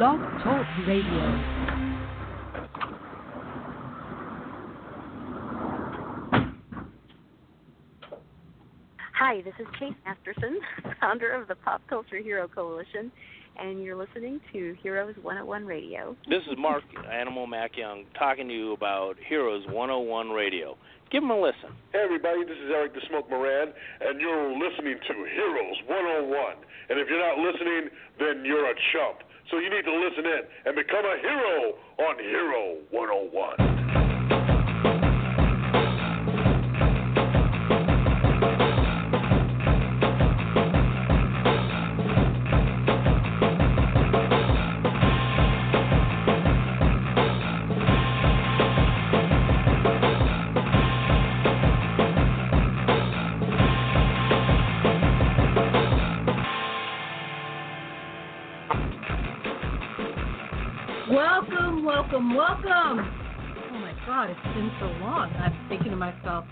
Blog Talk Radio. Hi, this is Chase Masterson, founder of the Pop Culture Hero Coalition, and you're listening to Heroes 101 Radio. This is Mark Animal Mac Young talking to you about Heroes 101 Radio. Give them a listen. Hey, everybody, this is Eric the Smoke Moran, and you're listening to Heroes 101. And if you're not listening, then you're a chump. So you need to listen in and become a hero on Hero 101. Been so long. I'm thinking to myself,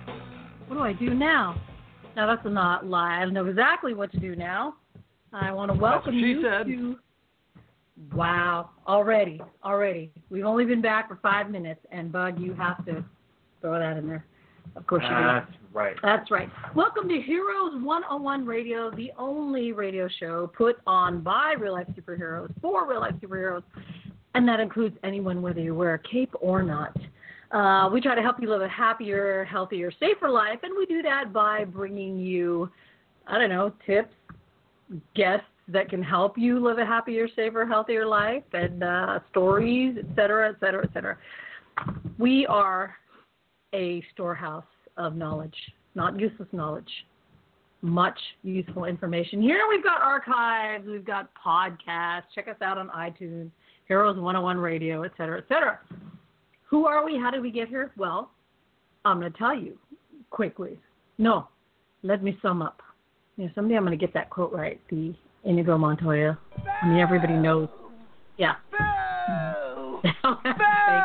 what do I do now? Now that's a not lie. I know exactly what to do now. I want to welcome she you said. to. Wow, already, already. We've only been back for five minutes, and Bud, you have to throw that in there. Of course you do. That's right. That's right. Welcome to Heroes 101 Radio, the only radio show put on by real life superheroes for real life superheroes, and that includes anyone, whether you wear a cape or not. Uh, we try to help you live a happier, healthier, safer life, and we do that by bringing you, I don't know, tips, guests that can help you live a happier, safer, healthier life, and uh, stories, et cetera, et cetera, et cetera. We are a storehouse of knowledge, not useless knowledge, much useful information. Here we've got archives, we've got podcasts. Check us out on iTunes, Heroes 101 Radio, et cetera, et cetera. Who are we? How did we get here? Well, I'm going to tell you quickly. No, let me sum up. You know, someday I'm going to get that quote right. The Inigo Montoya. I mean, everybody knows. Yeah. Thank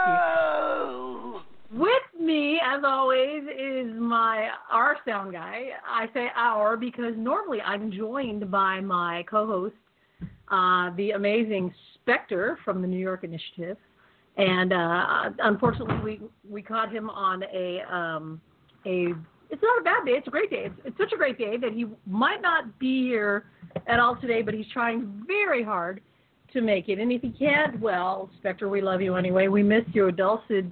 you. With me, as always, is my our sound guy. I say our because normally I'm joined by my co-host, uh, the amazing Spectre from the New York Initiative, and uh, unfortunately we we caught him on a um, a. It's not a bad day. It's a great day. It's, it's such a great day that he might not be here at all today, but he's trying very hard to make it. And if he can't, well, Spectre, we love you anyway. We miss your dulcet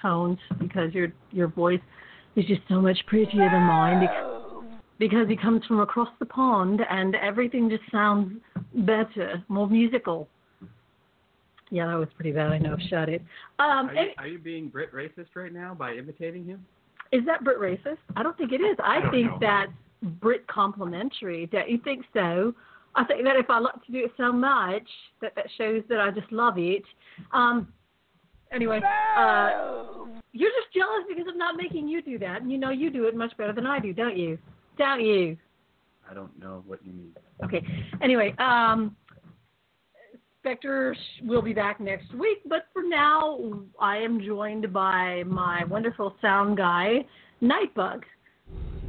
tones because your your voice is just so much prettier than mine because, because he comes from across the pond and everything just sounds better, more musical. Yeah, that was pretty bad. I know. Shut it. Um, Are you, are you being Brit racist right now by imitating him? is that Brit racist? I don't think it is. I, I think know. that's Brit complimentary. Don't you think so? I think that if I like to do it so much, that that shows that I just love it. Um, anyway, uh, you're just jealous because I'm not making you do that, and you know you do it much better than I do, don't you? Don't you? I don't know what you mean. Okay. Anyway, um, Spectre will be back next week, but for now, I am joined by my wonderful sound guy, Nightbug.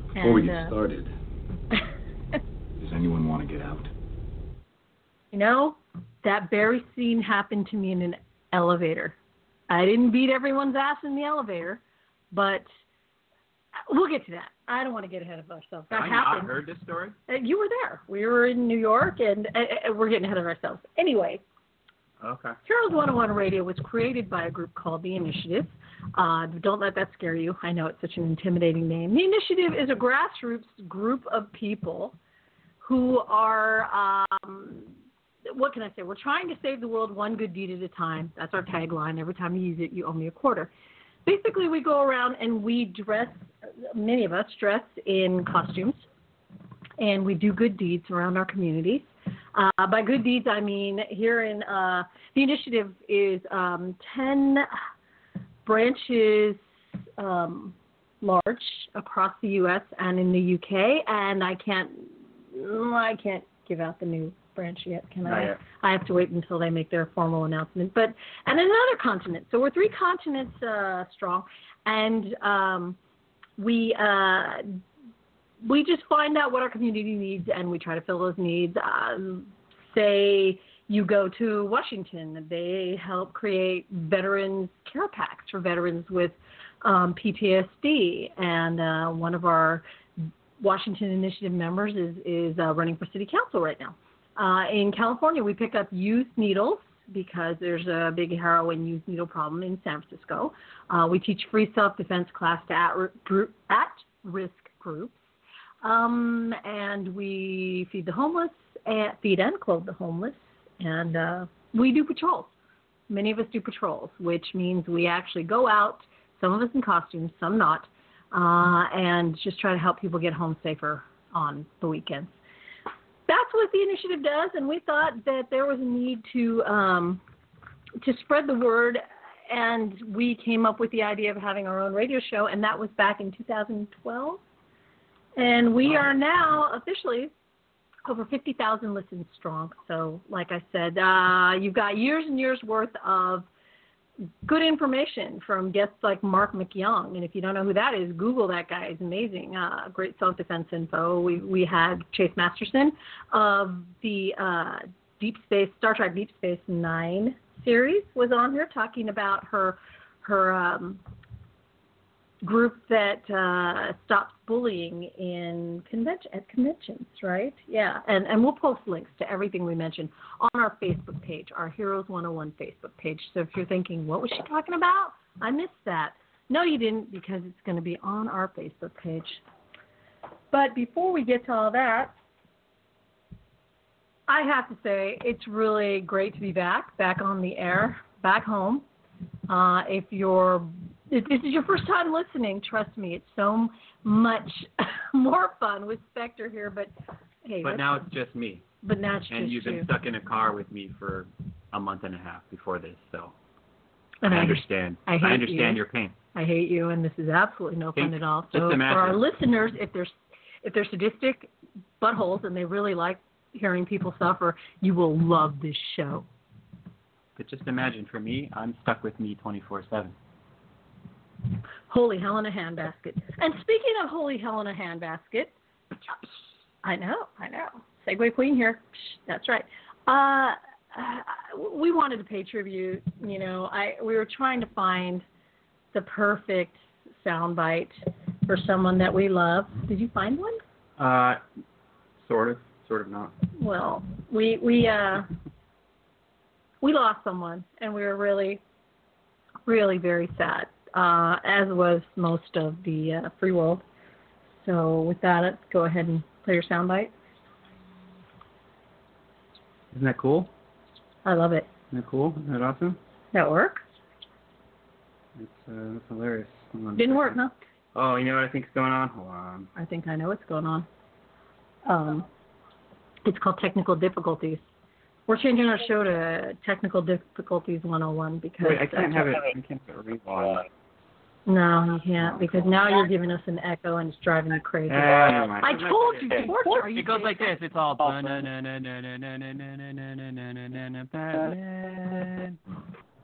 Before we get uh, started, does anyone want to get out? You know, that very scene happened to me in an elevator. I didn't beat everyone's ass in the elevator, but we'll get to that. I don't want to get ahead of ourselves. That I happened. not heard this story? Uh, You were there. We were in New York, and we're getting ahead of ourselves. Anyway, Okay. Heroes 101 Radio was created by a group called The Initiative. Uh, don't let that scare you. I know it's such an intimidating name. The Initiative is a grassroots group of people who are, um, what can I say? We're trying to save the world one good deed at a time. That's our tagline. Every time you use it, you owe me a quarter. Basically, we go around and we dress, many of us dress in costumes, and we do good deeds around our communities. Uh, by good deeds, I mean here in uh, the initiative is um, 10 branches um, large across the U.S. and in the UK, and I can't I can't give out the new branch yet, can Not I? yet. I have to wait until they make their formal announcement. But and another continent. So we're three continents uh, strong, and um, we uh, we just find out what our community needs, and we try to fill those needs. Um, say You go to Washington, they help create veterans care packs for veterans with um, PTSD. And uh, one of our Washington Initiative members is, is uh, running for city council right now. Uh, in California, we pick up used needles because there's a big heroin used needle problem in San Francisco. Uh, we teach free self-defense class to at, at risk groups. Um, and we feed the homeless, and feed and clothe the homeless, and uh, we do patrols. Many of us do patrols, which means we actually go out, some of us in costumes, some not, uh, and just try to help people get home safer on the weekends. That's what the initiative does, and we thought that there was a need to um, to spread the word, and we came up with the idea of having our own radio show, and that was back in 2012. And we are now officially over 50,000 listens strong. So, like I said, uh, you've got years and years worth of good information from guests like Marc MacYoung. And if you don't know who that is, Google that guy. He's amazing. Uh, great self defense info. We, we had Chase Masterson of the uh, Deep Space, Star Trek Deep Space Nine series was on here talking about her her um, group that uh, stops bullying in convention at conventions, right? Yeah, and and we'll post links to everything we mentioned on our Facebook page, our Heroes 101 Facebook page. So if you're thinking, what was she talking about? I missed that. No, you didn't, because it's going to be on our Facebook page. But before we get to all that, I have to say it's really great to be back, back on the air, back home. Uh, if you're if this is your first time listening, trust me, it's so much more fun with Spectre here. But hey, But now it's just me. but now it's And just you've been you. stuck in a car with me for a month and a half before this, so And I I, understand. I hate understand you. your pain. I hate you, and this is absolutely no fun at all. just So for our listeners, if they're if they're sadistic buttholes and they really like hearing people suffer, you will love this show. But just imagine, for me, I'm stuck with me 24/7. Holy hell in a handbasket. And speaking of holy hell in a handbasket, I know, I know. Segue Queen here. That's right. Uh, uh, we wanted to pay tribute. You know, I we were trying to find the perfect soundbite for someone that we love. Did you find one? Uh, sort of, sort of not. Well, we we uh we lost someone, and we were really, really very sad. Uh, as was most of the uh, free world. So with that, let's go ahead and play your soundbite. Isn't that cool? I love it. Isn't that cool? Isn't that awesome? That work? It's uh, that's hilarious. Hold on a Didn't work, huh? Oh, you know what I think is going on? Hold on. I think I know what's going on. Um, it's called technical difficulties. We're changing our show to technical difficulties 101 because Wait, I can't have it. I can't have it rewind. No, you can't because now you're giving us an echo and it's driving you crazy. Never. I told you, Torture. You It goes like this. It's all. Batman.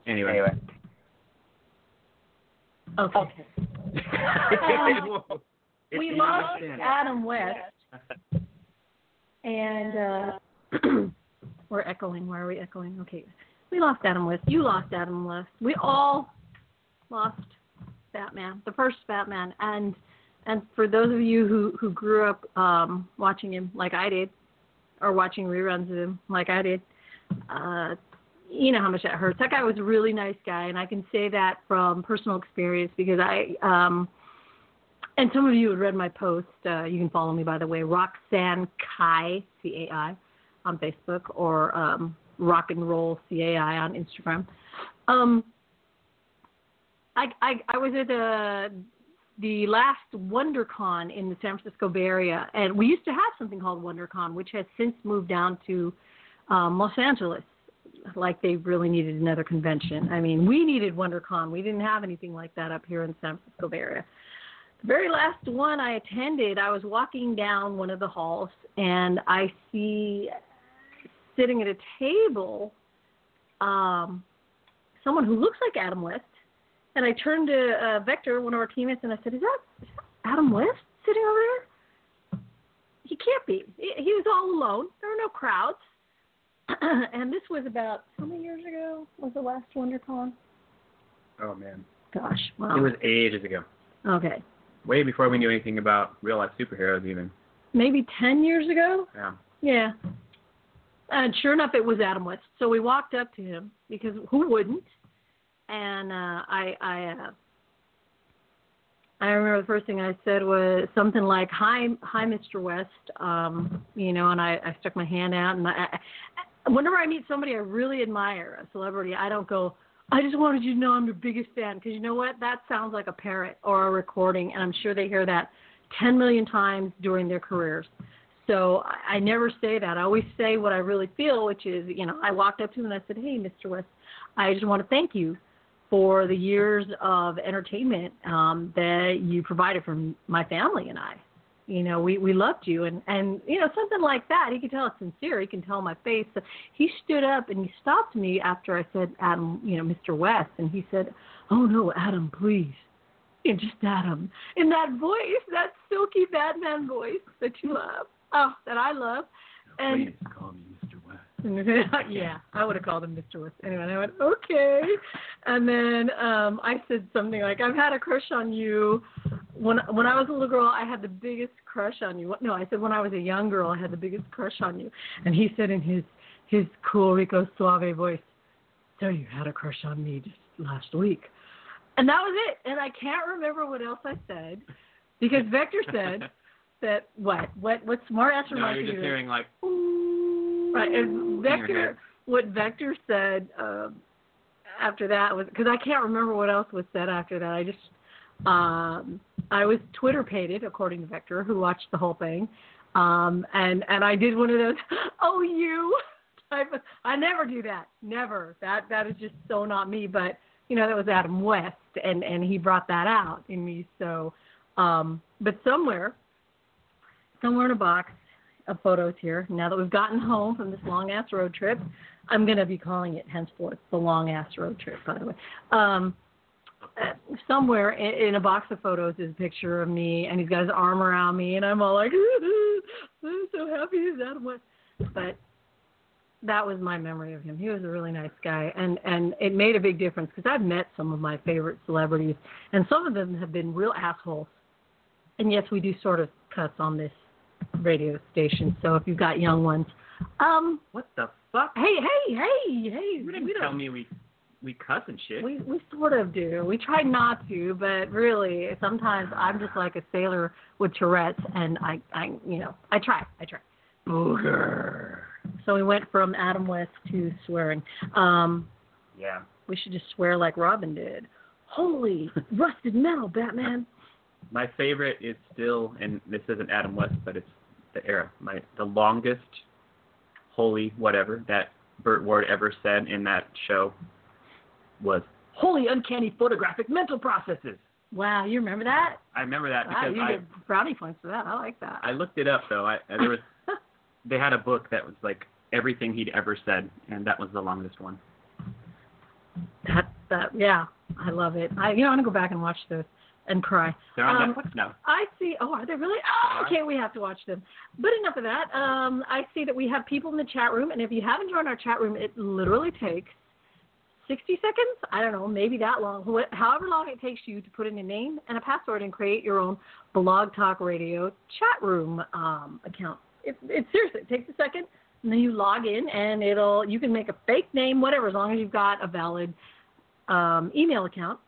Anyway. Okay. It's we lost. Adam West, and uh, we're echoing. Why are we echoing? Okay, we lost Adam West. You lost Adam West. We all lost Batman, the first Batman, and and for those of you who who grew up um, watching him like I did, or watching reruns of him like I did, uh, you know how much that hurts. That guy was a really nice guy, and I can say that from personal experience because I. Um, and some of you have read my post. Uh, you can follow me, by the way, Roxanne Cai, C A I, on Facebook, or um, Rock and Roll C A I on Instagram. Um, I, I, I was at the the last WonderCon in the San Francisco Bay Area, and we used to have something called WonderCon, which has since moved down to um, Los Angeles. Like they really needed another convention. I mean, we needed WonderCon. We didn't have anything like that up here in the San Francisco Bay Area. The very last one I attended, I was walking down one of the halls and I see sitting at a table um, someone who looks like Adam West. And I turned to uh, Vector, one of our teammates, and I said, "Is that, is that Adam West sitting over there? He can't be. He, he was all alone. There were no crowds." and this was about how many years ago was the last WonderCon? Oh man, Gosh, wow. it was ages ago, okay, way before we knew anything about real life superheroes even. maybe ten years ago. Yeah. Yeah. And sure enough, it was Adam West. So we walked up to him because who wouldn't? And uh, I, I, uh, I remember the first thing I said was something like, "Hi, hi, Mr. West." Um, you know, and I, I stuck my hand out, and I, I, whenever I meet somebody I really admire, a celebrity, I don't go. I just wanted you to know I'm your biggest fan because you know what? That sounds like a parrot or a recording, and I'm sure they hear that 10 million times during their careers. So I, I never say that. I always say what I really feel, which is, you know, I walked up to him and I said, "Hey, Mr. West, I just want to thank you for the years of entertainment um, that you provided for my family and I. You know, we we loved you, and and you know something like that. He could tell it's sincere. He can tell my face. So he stood up and he stopped me after I said, Adam, you know, Mr. West, and he said, "Oh no, Adam, please." You know, just Adam in that voice, that silky Batman voice that you love, oh, that I love, and Please call me. yeah, I would have called him Mr. West. Anyway, I went, okay. And then um I said something like, I've had a crush on you. When when I was a little girl, I had the biggest crush on you. No, I said when I was a young girl, I had the biggest crush on you. And he said in his his cool Rico Suave voice, so you had a crush on me just last week. And that was it. And I can't remember what else I said because Vector said that what what what smart ass No, you're just hearing like. Right, and Vector, what Vector said um, after that was because I can't remember what else was said after that. I just, um, I was Twitter pated according to Vector, who watched the whole thing, um, and and I did one of those, oh you, type. Of, I never do that, never. That that is just so not me. But you know that was Adam West, and and he brought that out in me. So, um, but somewhere, somewhere in a box of photos here. Now that we've gotten home from this long ass road trip, I'm going to be calling it henceforth the long ass road trip, by the way. Um, uh, somewhere in, in a box of photos is a picture of me, and he's got his arm around me, and I'm all like, I'm so happy he's out. But that was my memory of him. He was a really nice guy, and and it made a big difference because I've met some of my favorite celebrities, and some of them have been real assholes. And yes, we do sort of cuss on this radio station. So if you've got young ones, um, What the fuck? hey, hey, hey, hey, You we didn't don't. tell me we we cuss and shit. We we sort of do. We try not to, but really, sometimes I'm just like a sailor with Tourette's, and I I you know I try I try. Booger. So we went from Adam West to swearing. Um, yeah. we should just swear like Robin did. Holy rusted metal, Batman! My favorite is still, and this isn't Adam West, but it's the era. My the longest holy whatever that Burt Ward ever said in that show was holy uncanny photographic mental processes. Wow, you remember that? I remember that Wow, because you I get brownie points for that. I like that. I looked it up though. I there was they had a book that was like everything he'd ever said, and that was the longest one. That that yeah, I love it. I you know I'm gonna go back and watch this and cry. They're on Um, Netflix now. I see. Oh, are they really? Oh, okay. We have to watch them. But enough of that. Um, I see that we have people in the chat room, and if you haven't joined our chat room, it literally takes 60 seconds. I don't know, maybe that long. However long it takes you to put in a name and a password and create your own Blog Talk Radio chat room um, account. It, it seriously it takes a second, and then you log in, and it'll you can make a fake name, whatever, as long as you've got a valid um, email account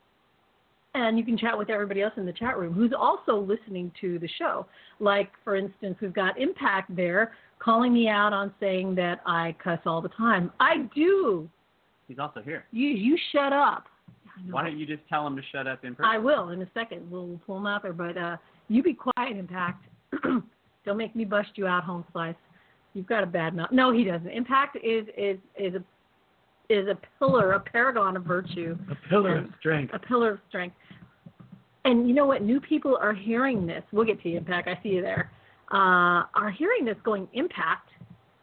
and you can chat with everybody else in the chat room who's also listening to the show. Like, for instance, we've got Impact there calling me out on saying that I cuss all the time. I do. He's also here. You you shut up. Why don't you just tell him to shut up in person? I will in a second. We'll pull him out there, but uh, you be quiet, Impact. Don't make me bust you out, Home Slice. You've got a bad mouth. No, he doesn't. Impact is is is a is a pillar, a paragon of virtue. A pillar of strength. a pillar of strength. And you know what? New people are hearing this. We'll get to you, Impact. I see you there. Uh, are hearing this going, Impact,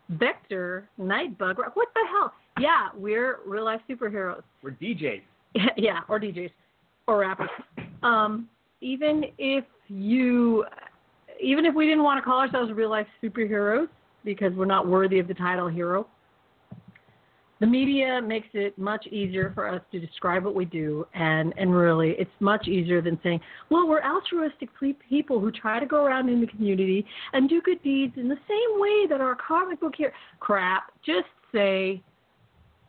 Vector, Nightbug. What the hell? Yeah, we're real life superheroes. We're DJs. yeah, or DJs or rappers. Um, even if you, even if we didn't want to call ourselves real life superheroes because we're not worthy of the title hero, the media makes it much easier for us to describe what we do and and really it's much easier than saying well we're altruistic people who try to go around in the community and do good deeds in the same way that our comic book here crap. Just say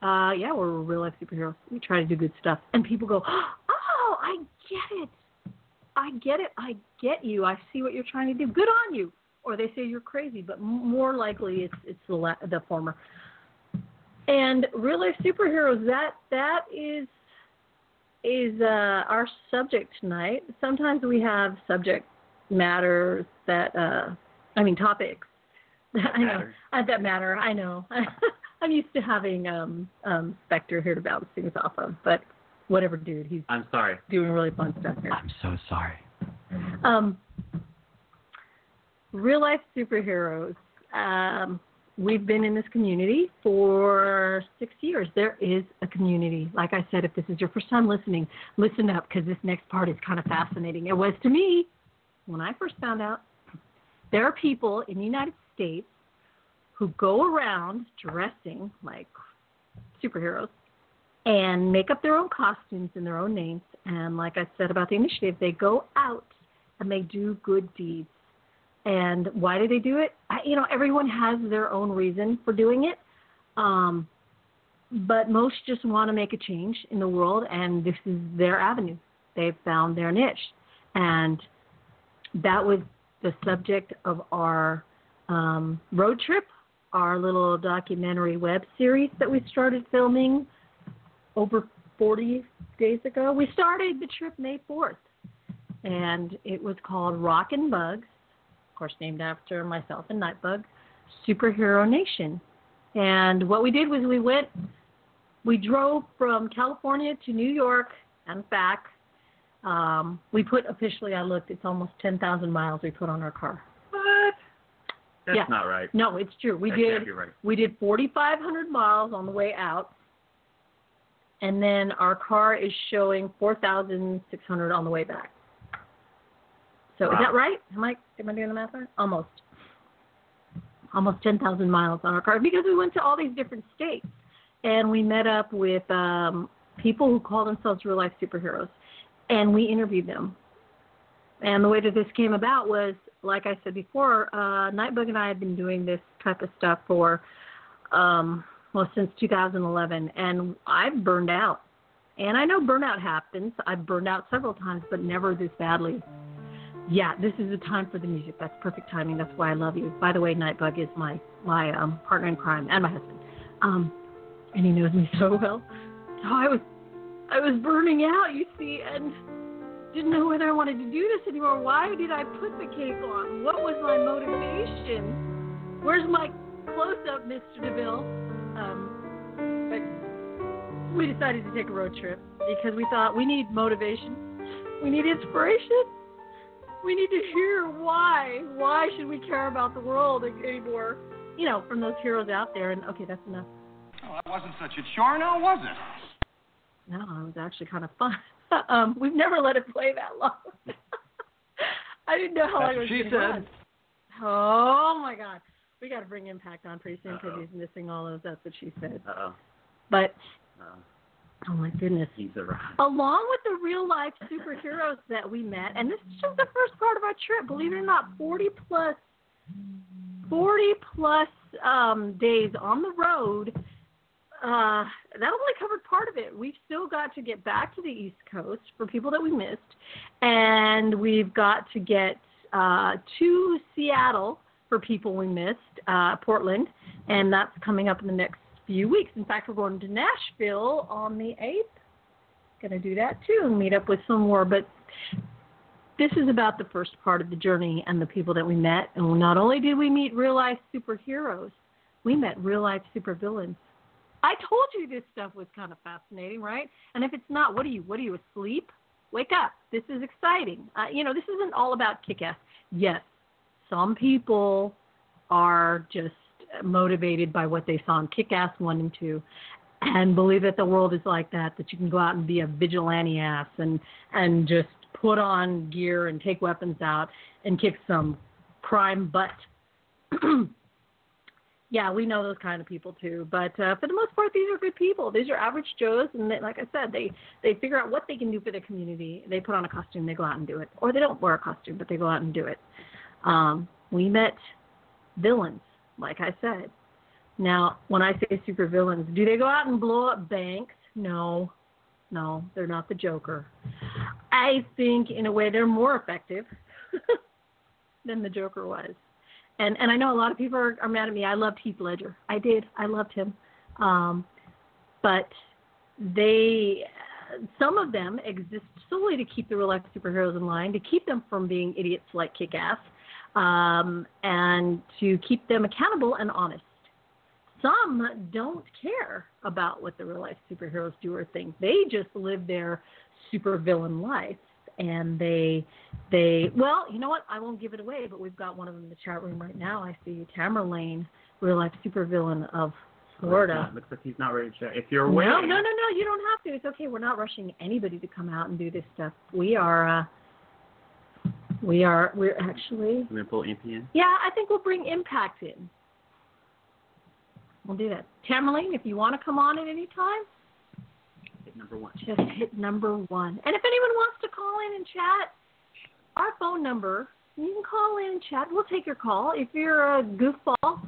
uh yeah we're real life superheroes. We try to do good stuff. And people go oh i get it. I get it. I get you. I see what you're trying to do. Good on you. Or they say you're crazy but more likely it's it's the la- the former and real life superheroes that that is is uh, our subject tonight. Sometimes we have subject matters that uh, I mean topics. That I know uh, that matter. I know. I'm used to having um, um, Spectre here to bounce things off of, but whatever, dude. He's I'm sorry. doing really fun stuff here. I'm so sorry. Um, real life superheroes. Um, we've been in this community for six years. There is a community. Like I said, if this is your first time listening, listen up because this next part is kind of fascinating. It was to me when I first found out. There are people in the United States who go around dressing like superheroes and make up their own costumes and their own names. And like I said about the initiative, they go out and they do good deeds. And why do they do it? I, you know, everyone has their own reason for doing it. Um, but most just want to make a change in the world, and this is their avenue. They've found their niche. And that was the subject of our um, road trip, our little documentary web series that we started filming over 40 days ago. We started the trip May 4th, and it was called Rock and Bugs, course, named after myself and Nightbug, Superhero Nation. And what we did was we went, we drove from California to New York and back. Um, we put officially, I looked, it's almost 10,000 miles we put on our car. What? That's Yeah. not right. No, it's true. We that did. Right. We did 4,500 miles on the way out, and then our car is showing 4,600 on the way back. So is that right? Am I am I doing the math right? Almost. Almost 10,000 miles on our car because we went to all these different states, and we met up with um, people who call themselves real life superheroes, and we interviewed them. And the way that this came about was, like I said before, uh, Nightbug and I have been doing this type of stuff for, um, well, since 2011, and I've burned out. And I know burnout happens. I've burned out several times, but never this badly. Yeah, this is the time for the music. That's perfect timing. That's why I love you. By the way, Nightbug is my my um, partner in crime and my husband, um, and he knows me so well. So I was I was burning out, you see, and didn't know whether I wanted to do this anymore. Why did I put the cape on? What was my motivation? Where's my close up, Mr. DeMille? Um, but we decided to take a road trip because we thought we need motivation, we need inspiration, we need to hear why. Why should we care about the world anymore? You know, from those heroes out there. And okay, that's enough. Oh, that wasn't such a chore, now was it? No, it was actually kind of fun. um, we've never let it play that long. I didn't know how long it was she said. Oh my God, we got to bring Impact on pretty soon because he's missing all of those. That's what she said. Uh oh. But Uh, oh my goodness, he's around. along with the real life superheroes that we met, and this is just the first part of our trip. Believe it or not, 40 plus, 40 plus um, days on the road. Uh, that only covered part of it. We've still got to get back to the East Coast for people that we missed, and we've got to get uh, to Seattle for people we missed, uh, Portland, and that's coming up in the next few weeks. In fact, we're going to Nashville on the 8th going to do that too and meet up with some more. But this is about the first part of the journey and the people that we met. And not only did we meet real life superheroes, we met real life supervillains. I told you this stuff was kind of fascinating, right? And if it's not, what are you? What are you asleep? Wake up! This is exciting. Uh, you know, this isn't all about kick-ass. Yes, some people are just motivated by what they saw in Kick-Ass one and two, and believe that the world is like that. That you can go out and be a vigilante ass and and just put on gear and take weapons out and kick some crime butt. yeah, we know those kind of people too. But uh, for the most part, these are good people. These are average Joes, and they, like I said, they they figure out what they can do for their community. They put on a costume, they go out and do it, or they don't wear a costume, but they go out and do it. Um, we met villains, like I said. Now, when I say supervillains, do they go out and blow up banks? No, no, they're not the Joker. I think, in a way, they're more effective than the Joker was and and I know a lot of people are, are mad at me. I loved Heath Ledger. I did. I loved him. Um, but they, some of them exist solely to keep the real life superheroes in line, to keep them from being idiots like Kick-Ass, um, and to keep them accountable and honest. Some don't care about what the real life superheroes do or think. They just live their supervillain life and they they well you know what? I won't give it away but we've got one of them in the chat room right now. I see tamerlane real life supervillain of florida. Not, looks like he's not ready to chat. If you're no no no no you don't have to. It's okay. We're not rushing anybody to come out and do this stuff. We are uh we are we're actually I'm gonna pull MP in. yeah i think we'll bring impact in we'll do that tamerlane if you want to come on at any time Hit number one. just hit number one. And if anyone wants to call in and chat, our phone number, you can call in and chat. We'll take your call. If you're a goofball,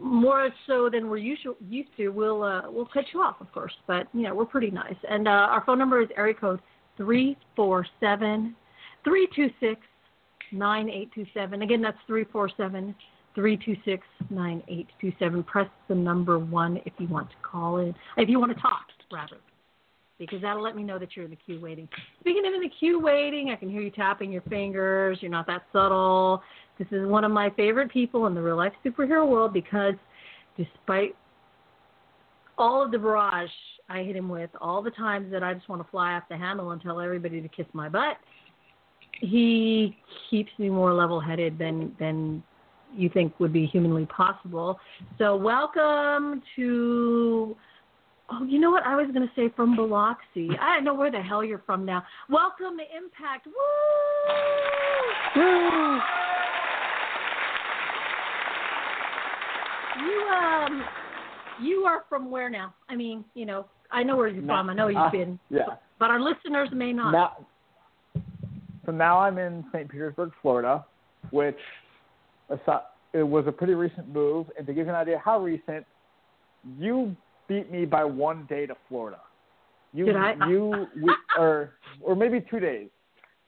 more so than we're used to, used to we'll uh, we'll cut you off, of course. But you know we're pretty nice. And uh, our phone number is area code three four seven three two six nine eight two seven. Again, that's three four seven three two six nine eight two seven. Press the number one if you want to call in. If you want to talk, rather because that'll let me know that you're in the queue waiting. Speaking of in the queue waiting, I can hear you tapping your fingers. You're not that subtle. This is one of my favorite people in the real life superhero world because despite all of the barrage I hit him with, all the times that I just want to fly off the handle and tell everybody to kiss my butt, he keeps me more level headed than than you think would be humanly possible. So welcome to Oh, you know what? I was going to say from Biloxi. I don't know where the hell you're from now. Welcome to Impact. Woo! Woo! You um, you are from where now? I mean, you know, I know where you're from. I know you've uh, been. Yeah. But our listeners may not. Now, so now I'm in St. Petersburg, Florida, which it was a pretty recent move. And to give you an idea how recent, you beat me by one day to Florida. You, Did I? You, we, or or maybe two days,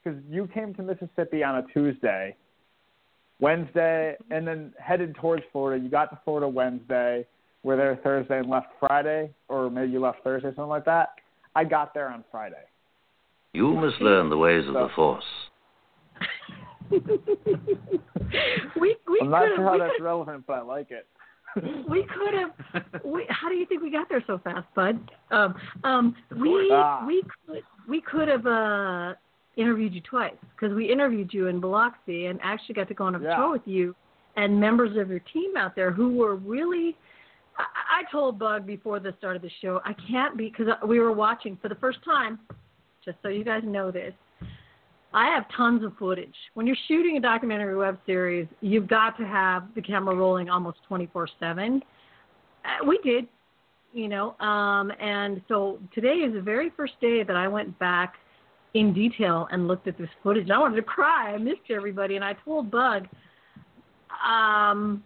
because you came to Mississippi on a Tuesday, Wednesday, and then headed towards Florida. You got to Florida Wednesday, were there Thursday and left Friday, or maybe you left Thursday, something like that. I got there on Friday. You must learn the ways of the Force. we we I'm not could sure how that's relevant, but I like it. we could have. We, how do you think we got there so fast, Bud? Um, um, we Ah. we could we could have uh, interviewed you twice because we interviewed you in Biloxi and actually got to go on a Yeah. tour with you and members of your team out there who were really. I, I told Bug before the start of the show I can't be because we were watching for the first time. Just so you guys know this, I have tons of footage. When you're shooting a documentary web series, you've got to have the camera rolling almost 24 7. Uh, we did, you know, um, and so today is the very first day that I went back in detail and looked at this footage. And I wanted to cry. I missed everybody, and I told Bug, um,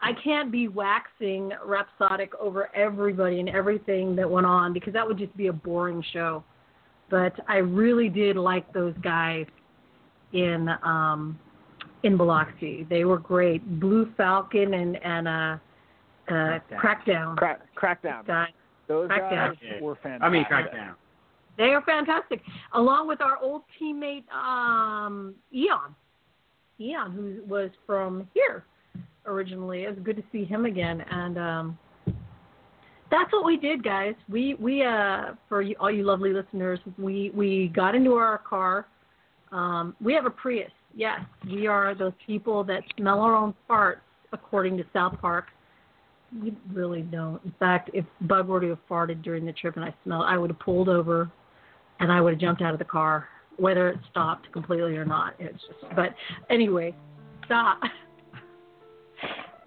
I can't be waxing rhapsodic over everybody and everything that went on because that would just be a boring show. But I really did like those guys in um in Biloxi. They were great. Blue Falcon and and uh uh Crackdown. Crack, crackdown. Guy. Those Crackdown. guys were fantastic. I mean, crackdown. They are fantastic. Along with our old teammate um Eon. Eon who was from here originally. It was good to see him again and um that's what we did, guys. We we uh for you, all you lovely listeners, we we got into our car. Um, we have a Prius. Yes, we are those people that smell our own farts, according to South Park. We really don't. In fact, if Bug were to have farted during the trip and I smelled, I would have pulled over, and I would have jumped out of the car, whether it stopped completely or not. It's just. But anyway, stop.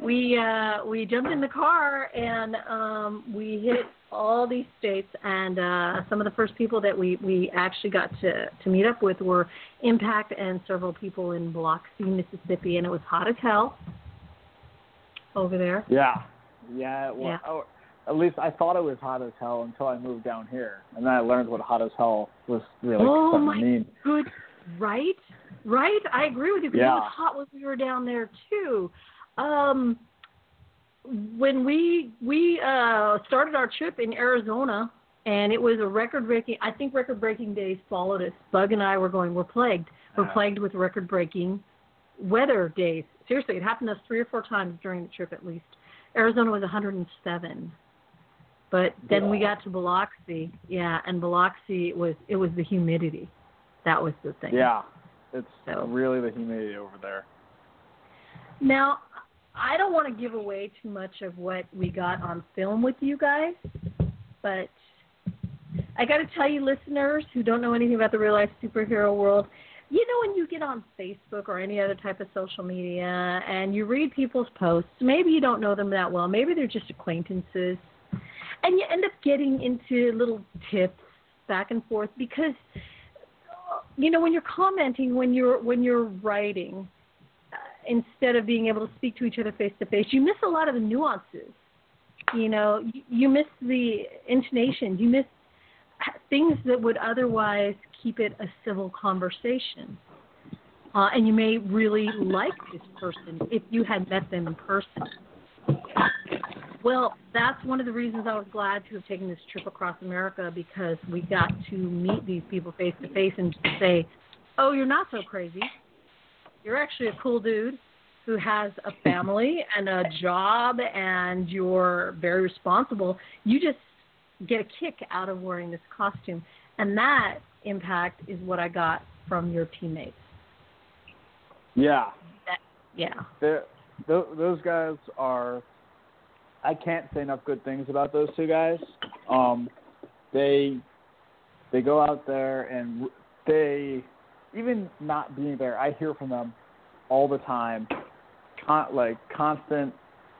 we uh, we jumped in the car and um, we hit all these states. And uh, some of the first people that we we actually got to to meet up with were Impact and several people in Biloxi, Mississippi, and it was hot as hell over there. Yeah, yeah. It was, Yeah. Oh, at least I thought it was hot as hell until I moved down here, and then I learned what hot as hell was really Oh, my mean. Good, right? Right? I agree with you because Yeah. it was hot when we were down there too. Um, when we we uh, started our trip in Arizona, and it was a record-breaking. I think record-breaking days followed us. Bug and I were going. We're plagued. We're Yeah. plagued with record-breaking weather days. Seriously, it happened to us three or four times during the trip at least. Arizona was 107. But then we got to Biloxi, yeah, and Biloxi was it was the humidity. That was the thing. Yeah, it's So- really the humidity over there. Now, I don't want to give away too much of what we got on film with you guys, but I got to tell you, listeners who don't know anything about the real life superhero world, you know, when you get on Facebook or any other type of social media and you read people's posts, maybe you don't know them that well, maybe they're just acquaintances, and you end up getting into little tips back and forth because you know when you're commenting when you're when you're writing instead of being able to speak to each other face to face you miss a lot of the nuances. You know you, you miss the intonations. You miss things that would otherwise keep it a civil conversation. Uh, and you may really like this person if you had met them in person. Well, that's one of the reasons I was glad to have taken this trip across America because we got to meet these people face to face and say, "Oh, you're not so crazy. You're actually a cool dude who has a family and a job, and you're very responsible. You just get a kick out of wearing this costume." And that impact is what I got from your teammates. Yeah, That, yeah. They're, th- those guys are. I can't say enough good things about those two guys. Um, they they go out there and they even not being there. I hear from them all the time, con- like constant,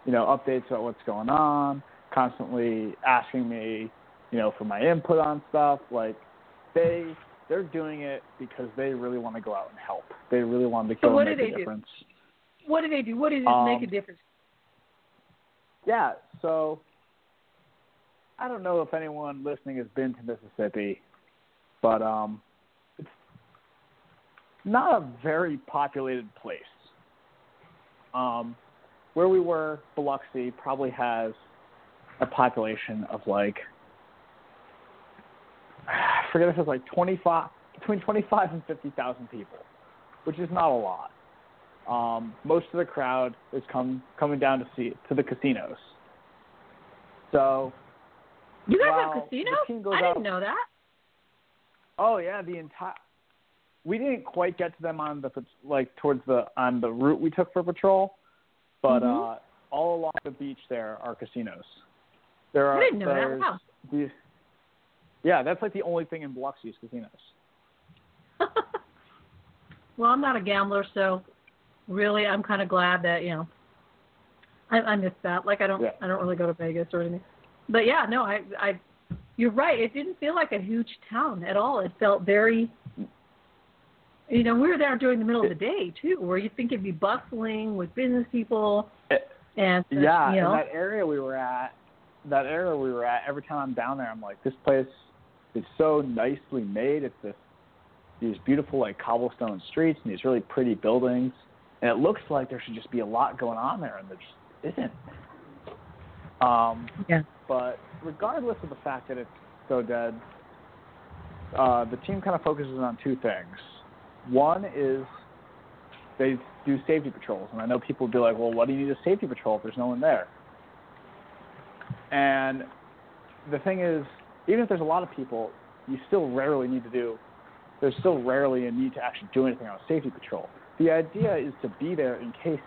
you know, updates about what's going on. Constantly asking me, you know, for my input on stuff. Like they they're doing it because they really want to go out and help. They really want to So what and do make they a do? difference. What do they do? What does it Um, make a difference? Yeah, so I don't know if anyone listening has been to Mississippi, but um not a very populated place. Um where we were, Biloxi probably has a population of like I forget if it's like 25 between 25 and 50,000 people, which is not a lot. Um, most of the crowd is come coming down to see to the casinos. So You guys have casinos? the team goes I didn't out- know that. Oh yeah, the entire. We didn't quite get to them on the like towards the on the route we took for patrol, but Mhm. uh, all along the beach there are casinos. There are. I didn't know that. Wow. these- yeah, that's like the only thing in Biloxi is casinos. well, I'm not a gambler, so really, I'm kind of glad that you know. I, I missed that. Like, I don't, Yeah. I don't really go to Vegas or anything. But yeah, no, I, I, you're right. It didn't feel like a huge town at all. It felt very. You know, we were there during the middle of the day too, where you think it'd be bustling with business people and uh, yeah, you know. that area we were at, that area we were at. Every time I'm down there, I'm like, this place is so nicely made. It's this these beautiful like cobblestone streets and these really pretty buildings, and it looks like there should just be a lot going on there, and there just isn't. Um, yeah. but regardless of the fact that it's so dead, uh, the team kind of focuses on two things. One is they do safety patrols, and I know people would be like, "Well, what do you need a safety patrol if there's no one there?" And the thing is, even if there's a lot of people, you still rarely need to do. There's still rarely a need to actually do anything on a safety patrol. The idea is to be there in case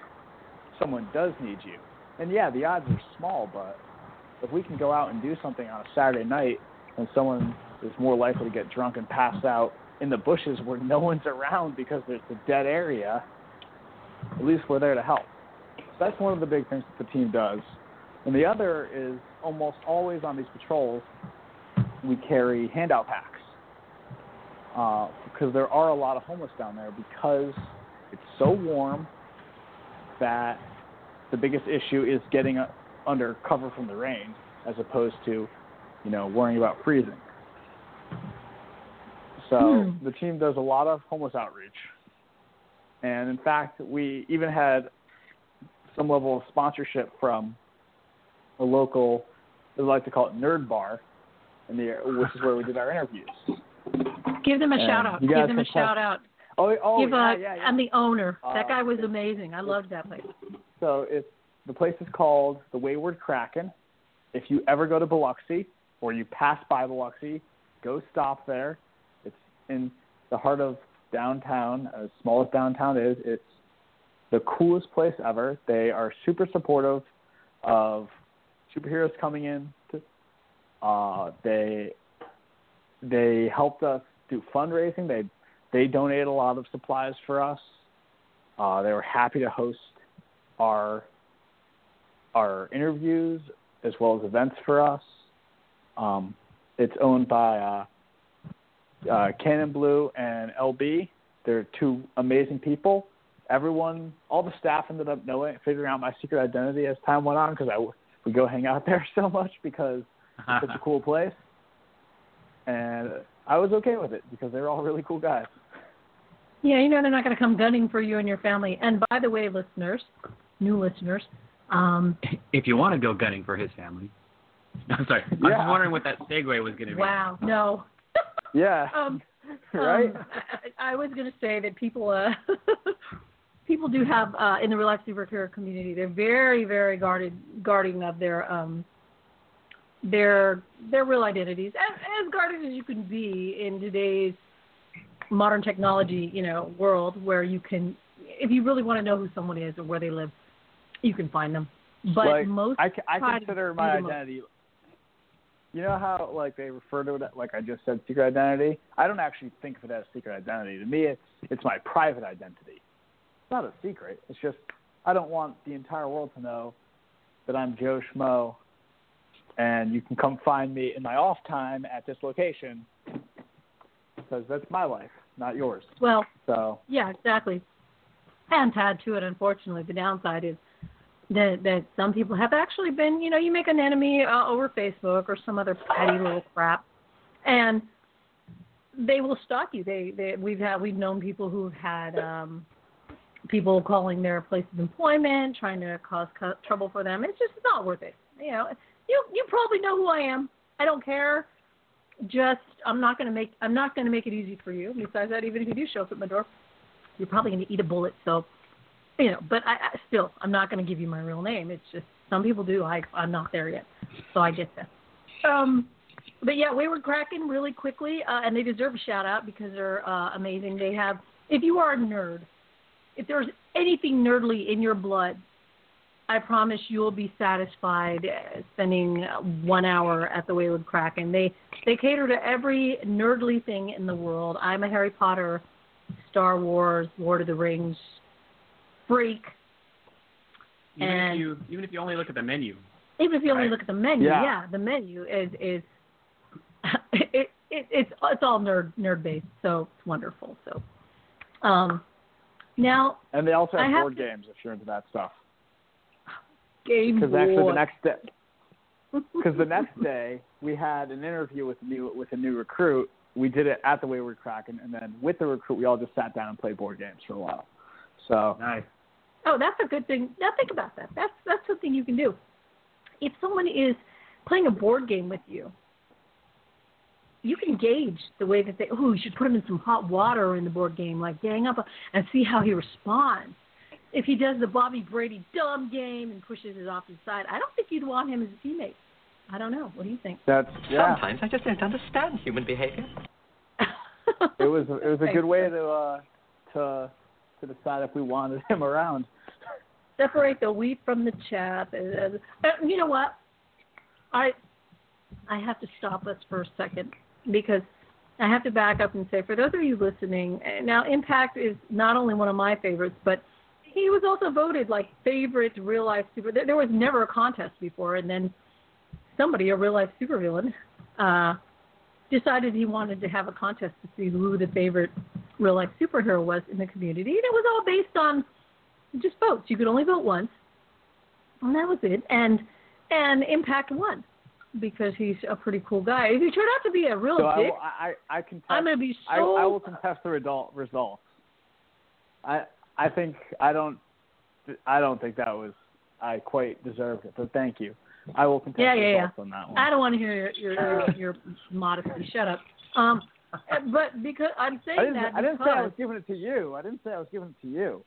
someone does need you. And yeah, the odds are small, but if we can go out and do something on a Saturday night when someone is more likely to get drunk and pass out in the bushes where no one's around because there's a dead area, at least we're there to help. So that's one of the big things that the team does. And the other is almost always on these patrols, we carry handout packs uh, because there are a lot of homeless down there because it's so warm that the biggest issue is getting uh, under cover from the rain as opposed to, you know, worrying about freezing. So Hmm. the team does a lot of homeless outreach. And in fact, we even had some level of sponsorship from a local, they like to call it Nerd Bar, in the which is where we did our interviews. Give them a And shout out. Give them a shout out. Oh, oh Give yeah, uh, yeah, yeah. I'm the owner. Uh, that guy was amazing. I loved that place. So it's the place is called the Wayward Kraken. If you ever go to Biloxi or you pass by Biloxi, go stop there. In the heart of downtown, as small as downtown is. It's the coolest place ever. They are super supportive of superheroes coming in. To, uh, they they helped us do fundraising. They they donated a lot of supplies for us. Uh, they were happy to host our our interviews as well as events for us. Um, it's owned by uh, uh, Cannon Blue and LB. They're two amazing people. Everyone, all the staff ended up knowing, figuring out my secret identity as time went on because I we go hang out there so much because it's such a cool place. And I was okay with it because they're all really cool guys. Yeah, you know they're not going to come gunning for you and your family. And by the way, listeners, new listeners, um, If you want to go gunning for his family. I'm sorry. I was Yeah. just wondering what that segue was going to be. wow, no. Yeah. Um, Right? um, I, I was going to say that people, uh, people do have uh, in the relaxed superhero community. They're very, very guarded, guarding of their um, their their real identities, as, as guarded as you can be in today's modern technology, you know, world where you can, if you really want to know who someone is or where they live, you can find them. But like, most I, I consider my the most. You know how like they refer to it like I just said secret identity. I don't actually think of it as secret identity. To me, it's it's my private identity. It's not a secret. It's just I don't want the entire world to know that I'm Joe Schmo, and you can come find me in my off time at this location because that's my life, not yours. Well, So Yeah, exactly. And to add to it, unfortunately, the downside is that that some people have actually been, you know, you make an enemy uh, over Facebook or some other petty little crap, and they will stalk you. They, they we've had we've known people who've had um, people calling their place of employment, trying to cause co- trouble for them. It's just not worth it. You know, you you probably know who I am. I don't care. Just I'm not gonna make I'm not gonna make it easy for you. Besides that, even if you do show up at my door, you're probably going to eat a bullet. So, you know, but I, I still, I'm not going to give you my real name. It's just some people do. I, I'm not there yet, so I get that. Um, but yeah, Wayward Kraken really quickly, uh, and they deserve a shout out because they're uh, amazing. They have, if you are a nerd, if there's anything nerdly in your blood, I promise you will be satisfied uh, spending one hour at the Wayward Kraken. They they cater to every nerdly thing in the world. I'm a Harry Potter Star Wars, Lord of the Rings freak. Even and- if you even if you only look at the menu. Even if you only Right. look at the menu, Yeah. yeah, the menu is is it, it it's it's all nerd nerd based, so it's wonderful. So, um, now and they also have have board to- games if you're into that stuff. Game Because actually the next day, because the next day we had an interview with a new with a new recruit. We did it at the Wayward Kraken, and then with the recruit, we all just sat down and played board games for a while. So Nice. Oh, that's a good thing. Now think about that. That's that's something you can do. If someone is playing a board game with you, you can gauge the way that they. Oh, you should put him in some hot water in the board game, like gang up, and see how he responds. If he does the Bobby Brady dumb game and pushes it off his side, I don't think you'd want him as a teammate. I don't know. What do you think? that's yeah. Sometimes I just don't understand human behavior. It was it was a good way to uh, to to decide if we wanted him around. Separate the wheat from the chaff. And, and, and you know what? I I have to stop us for a second because I have to back up and say for those of you listening, uh, now Impact is not only one of my favorites, but he was also voted like favorite real life super. There, there was never a contest before, and then somebody, a real life supervillain, uh, decided he wanted to have a contest to see who the favorite real life superhero was in the community, and it was all based on just votes. You could only vote once, and that was it. And and Impact won because he's a pretty cool guy. If he turned out to be a real So I, dick, I, I, I contest. I'm gonna be I, so. I will contest the result, results. I I think I don't I don't think that was I quite deserved it, but thank you. I will contest Yeah, the yeah, yeah. on that one. I don't want to hear your your, your modesty. Shut up. Um, but because I'm saying I that I didn't say I was giving it to you. I didn't say I was giving it to you.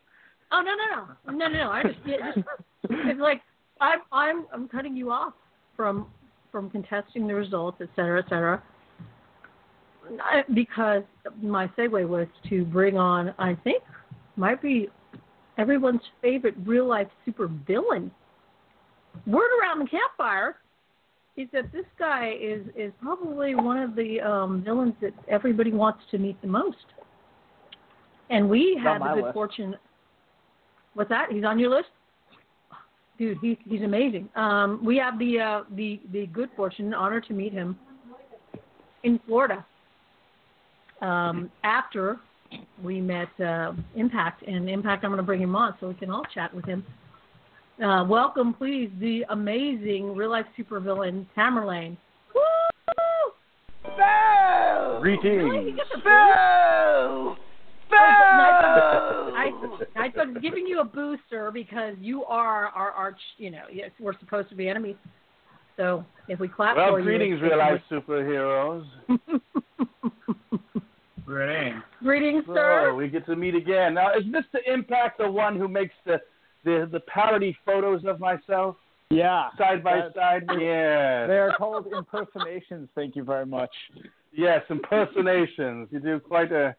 Oh no no no no no no I just, yeah, just it's like I'm I'm I'm cutting you off from from contesting the results, et cetera, et cetera. I, because my segue was to bring on I think might be everyone's favorite real life super villain. Word around the campfire is that this guy is is probably one of the um, villains that everybody wants to meet the most. And we had the good list. fortune. What's that? He's on your list, dude. He's he's amazing. Um, we have the uh, the the good fortune and honor to meet him in Florida. Um, after we met uh, Impact, and Impact, I'm going to bring him on so we can all chat with him. Uh, welcome, please, the amazing real life supervillain Tamerlane. Woo! Greetings. Really? He gets a boost? I, I, I was giving you a booster because you are our arch. You know, yes, we're supposed to be enemies. So if we clap Well, for you, greetings, it's- real life superheroes. Greetings. Greetings, So sir. we get to meet again. Now, is Mr. Impact the one who makes the the, the parody photos of myself Yeah. side by side? Yes. They are called impersonations. Thank you very much. Yes, impersonations. You do quite a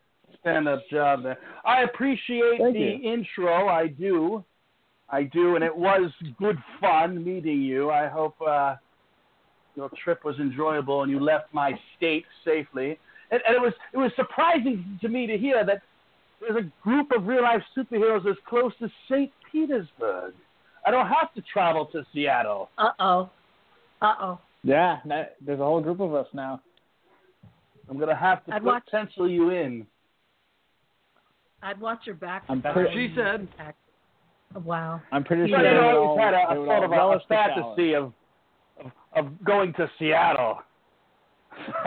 stand-up job there. I appreciate Thank the you. intro. I do. I do, and it was good fun meeting you. I hope uh, your trip was enjoyable and you left my state safely. And, and it was it was surprising to me to hear that there's a group of real life superheroes as close to St. Petersburg. I don't have to travel to Seattle. Uh oh. Uh oh. Yeah, that, there's a whole group of us now. I'm gonna have to I'd put, watch- pencil you in. I'd watch your back. I'm for pretty- She said. Oh, Wow. I'm pretty So sure you they always all- had a, a sort of a, a relish fantasy of, of of going to Seattle.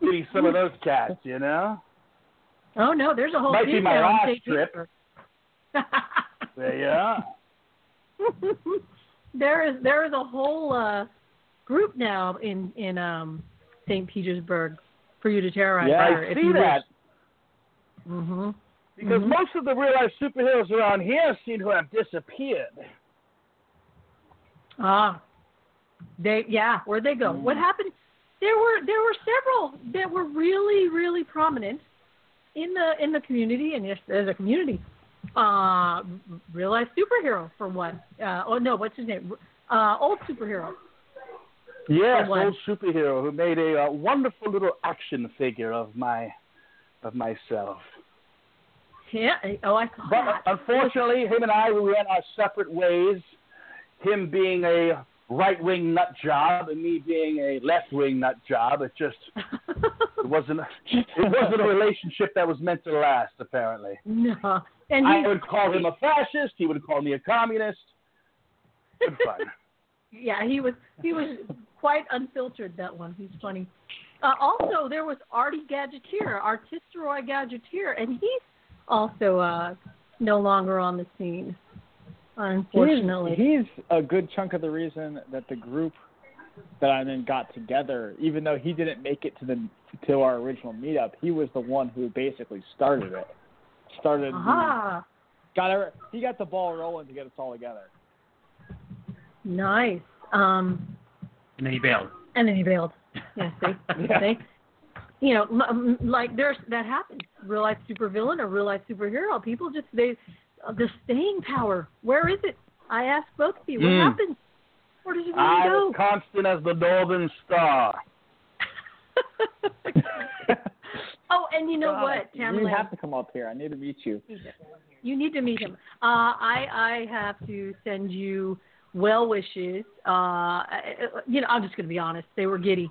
Meeting some of those cats, you know. Oh no, there's a whole Might be my last trip. There you are. there is there is a whole uh, group now in in um, St. Petersburg for you to terrorize. Yeah, her I if see you that. Mm-hmm. Because Mhm. most of the real life superheroes around here seem to have disappeared. Ah, they yeah. Where'd they go? Mm. What happened? There were there were several that were really really prominent in the in the community, and yes, there's a community. Uh, real life superhero for one. Uh, oh no, what's his name? Uh, old superhero. Yes, old superhero who made a uh, wonderful little action figure of my of myself. Yeah. Oh, I saw But that. unfortunately, him and I we went our separate ways. Him being a right wing nut job and me being a left wing nut job. It just it wasn't it wasn't a relationship that was meant to last. Apparently, no. And I he, would call him a fascist. He would call me a communist. Good fun. yeah, he was he was quite unfiltered that one. He's funny. Uh, also, there was Artie Gadgeteer, Artisteroy Gadgeteer, and he's also uh, no longer on the scene, unfortunately. He's, he's a good chunk of the reason that the group that I'm in got together, even though he didn't make it to the to our original meetup. He was the one who basically started it. Started. the- Aha, got our, he got the ball rolling to get us all together. nice. Um, And then he bailed. and then he bailed. Yeah, see, Yeah. see. You know, m- m- like there's that happens. Real life supervillain or real life superhero. People just they uh, the staying power. Where is it? I asked both of you. What Mm. happened? Where does it really I go? was constant as the Northern Star. oh, and you know God, what, You have to come up here. I need to meet you. You need to meet him. Uh, I I have to send you well wishes. Uh, you know, I'm just going to be honest. They were giddy.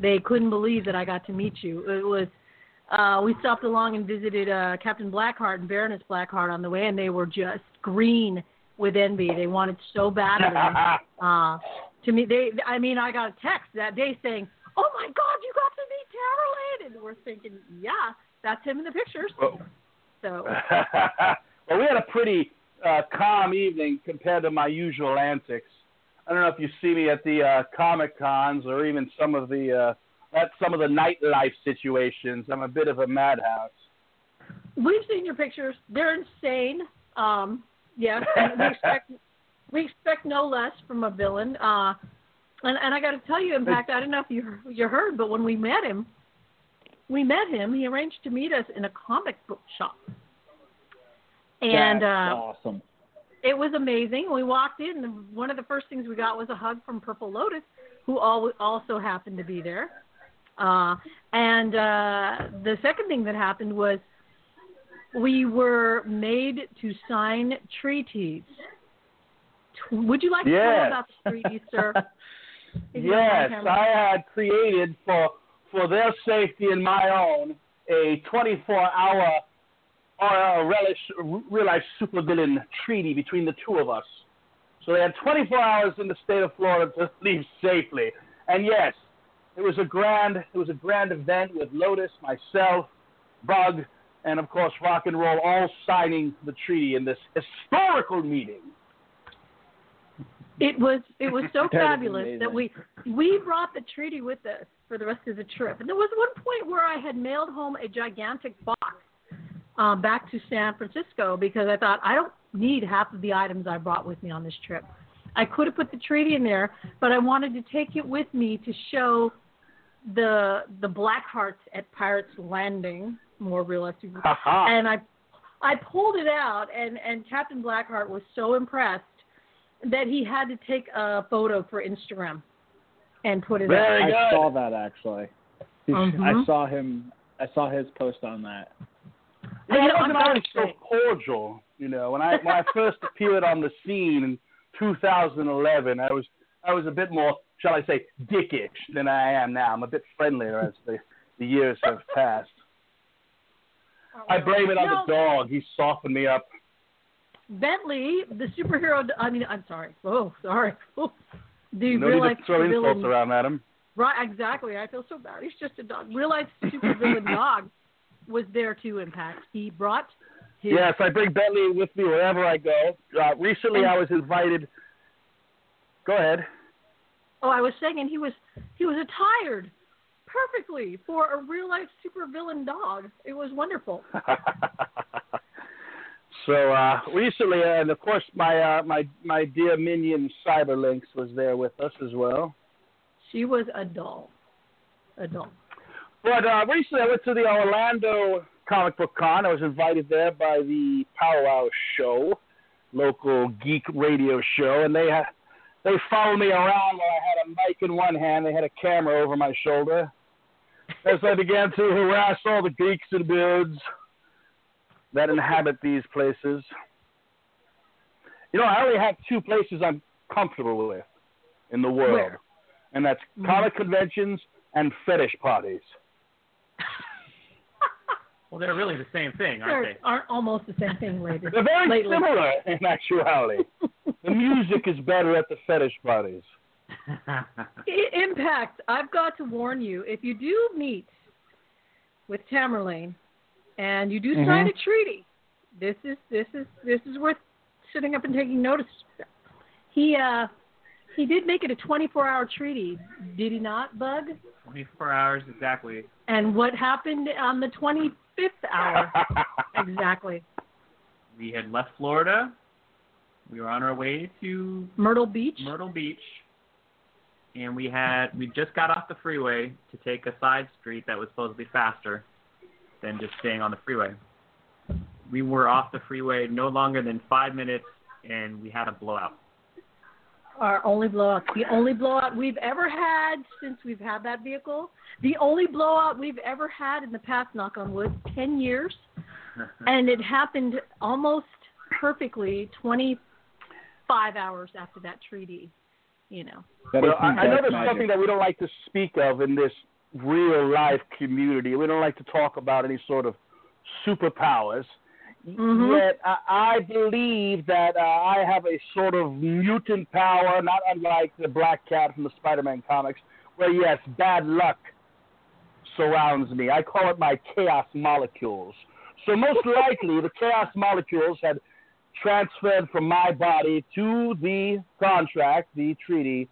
They couldn't believe that I got to meet you. It was. Uh, we stopped along and visited uh, Captain Blackheart and Baroness Blackheart on the way, and they were just green with envy. They wanted so badly uh, to me. They, I mean, I got a text that day saying, "Oh my God, you got to meet Tara Lane," and we're thinking, "Yeah, that's him in the pictures." Well, So well, we had a pretty uh, calm evening compared to my usual antics. I don't know if you see me at the uh, comic cons or even some of the uh, at some of the nightlife situations. I'm a bit of a madhouse. we've seen your pictures. They're insane. Um, yes, we expect we expect no less from a villain. Uh, and, and I got to tell you, in fact, I don't know if you you heard, but when we met him, we met him. He arranged to meet us in a comic book shop, and That's uh, awesome. It was amazing. We walked in, and one of the first things we got was a hug from Purple Lotus, who al- also happened to be there. Uh, and uh, the second thing that happened was we were made to sign treaties. Would you like to tell Yes. about the treaties, sir? If you don't mind, Yes, I had created for for their safety and my own a 24-hour uh, relish, real life supervillain treaty between the two of us. So they had 24 hours in the state of Florida to leave safely. And yes, it was a grand it was a grand event with Lotus, myself, Bug, and of course Rock and Roll all signing the treaty in this historical meeting. It was it was so That is fabulous amazing. that we we brought the treaty with us for the rest of the trip. And there was one point where I had mailed home a gigantic box um, back to San Francisco because I thought I don't need half of the items I brought with me on this trip. I could have put the treaty in there, but I wanted to take it with me to show the the Blackhearts at Pirates Landing more realistic. Ha-ha. and I I pulled it out, and and Captain Blackheart was so impressed that he had to take a photo for Instagram and put it Very up. good. I saw that actually. He- Mhm. I saw him. I saw his post on that. Yeah, You know, I I'm wasn't always so cordial. You know, when I when I first appeared on the scene in 2011, I was I was a bit more, shall I say, dickish than I am now. I'm a bit friendlier as the the years have passed. I blame it on No, the dog. He softened me up. Bentley, the superhero. I mean, I'm sorry. Oh, sorry. Oh, the no real life throw supervillain- insults around, madam. Right, exactly. I feel so bad. He's just a dog. Real life supervillain dog was there to Impact. He brought his. Yes, I bring Bentley with me wherever I go. Uh, recently, I was invited. Go ahead. Oh, I was saying, and he was he was attired perfectly for a real life supervillain dog. It was wonderful. so uh, recently, uh, and of course, my uh, my my dear minion Cyberlinks was there with us as well. She was a doll. A doll. But uh, recently, I went to the Orlando Comic Book Con. I was invited there by the Powwow Show, local geek radio show, and they had they followed me around while I had a mic in one hand. They had a camera over my shoulder. As I began to harass all the geeks and birds that inhabit these places. You know, I only have two places I'm comfortable with in the world, Where? and that's comic conventions and fetish parties. Well, they're really the same thing, aren't They're they? aren't almost the same thing later. They're very lately. similar in actuality. the music is better at the fetish parties. Impact. I've got to warn you. If you do meet with Tamerlane and you do sign Mhm. a treaty, this is this is this is worth sitting up and taking notice. He uh he did make it a 24-hour treaty, did he not, Bug? 24 hours exactly. And what happened on the 25th hour exactly? We had left Florida. We were on our way to Myrtle Beach. Myrtle Beach, and we had we just got off the freeway to take a side street that was supposed to be faster than just staying on the freeway. We were off the freeway no longer than five minutes, and we had a blowout. Our only blowout. The only blowout we've ever had since we've had that vehicle. The only blowout we've ever had in the past, knock on wood, 10 years mm-hmm. and it happened almost perfectly 25 hours after that treaty. You know. Well, I, I know there's something that we don't like to speak of in this real life community. We don't like to talk about any sort of superpowers. Mhm. Yet I, I believe that uh, I have a sort of mutant power, not unlike the Black Cat from the Spider-Man comics, where yes, bad luck surrounds me. I call it my chaos molecules. So most likely, the chaos molecules had transferred from my body to the contract, the treaty,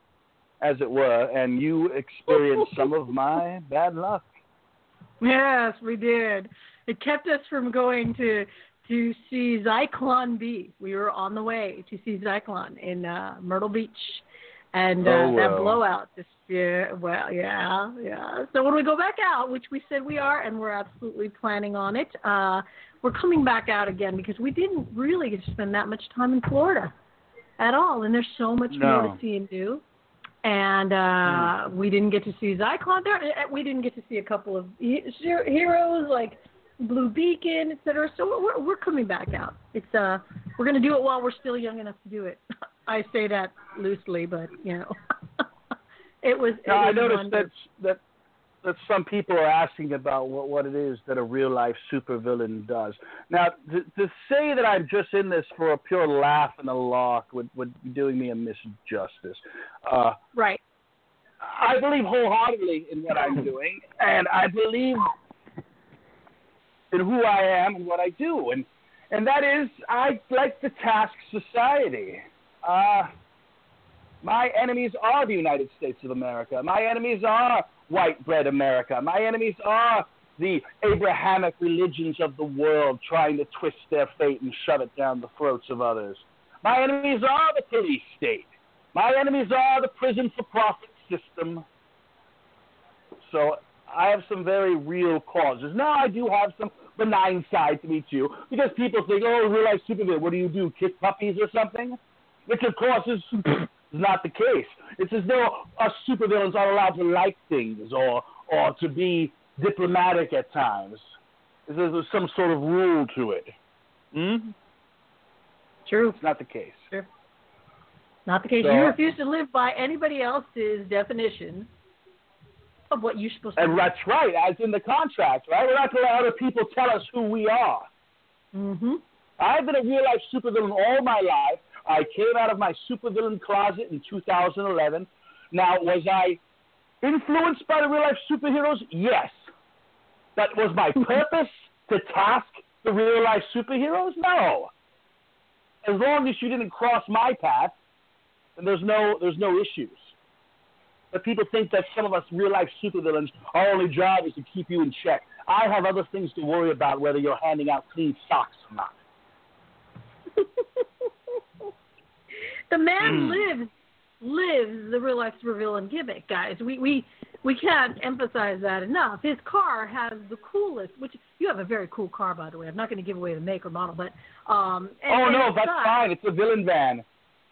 as it were, and you experienced some of my bad luck. Yes, we did. It kept us from going to to see Zyklon B. We were on the way to see Zyklon in uh, Myrtle Beach, and uh, Oh, that blowout. Just yeah, well, yeah, yeah. So when we go back out, which we said we are, and we're absolutely planning on it, uh, we're coming back out again because we didn't really get to spend that much time in Florida at all, and there's so much more No. to see and do. And uh, we didn't get to see Zyklon there. uh, We didn't get to see a couple of he- heroes like Blue Beacon, et cetera. So we're we're coming back out. It's uh we're gonna do it while we're still young enough to do it. I say that loosely, but you know, it was. It I noticed wonderful. that that that some people are asking about what what it is that a real life supervillain does. Now, to, to say that I'm just in this for a pure laugh and a lark would would be doing me a misjustice. Uh, right. I believe wholeheartedly in what I'm doing, and I believe in who I am and what I do, and and that is I like to task society. Uh, my enemies are the United States of America. My enemies are white bread America. My enemies are the Abrahamic religions of the world trying to twist their fate and shove it down the throats of others. My enemies are the police state. My enemies are the prison for profit system. So I have some very real causes. Now I do have some benign side to me too, because people think, "Oh, real life supervillain, what do you do? Kiss puppies or something?" Which of course is not the case. It's as though us supervillains are allowed to like things or or to be diplomatic at times. There's, some sort of rule to it. Hmm? True. It's not the case. Not the case. So- you refuse to live by anybody else's definition of what you're supposed to And do. that's right, as in the contract, right? We're not going to let other people tell us who we are. Mm-hmm. I've been a real life supervillain all my life. I came out of my supervillain closet in 2011. Now, was I influenced by the real life superheroes? Yes. That was my purpose to task the real life superheroes? No. As long as you didn't cross my path, then there's no there's no issues. But people think that some of us real life supervillains, our only job is to keep you in check. I have other things to worry about, whether you're handing out clean socks or not. the man Hmm. lives lives the real life supervillain gimmick, guys. We we we can't emphasize that enough. His car has the coolest, which you have a very cool car, by the way. I'm not going to give away the make or model, but um. And, oh no, that's fine. It's a villain van.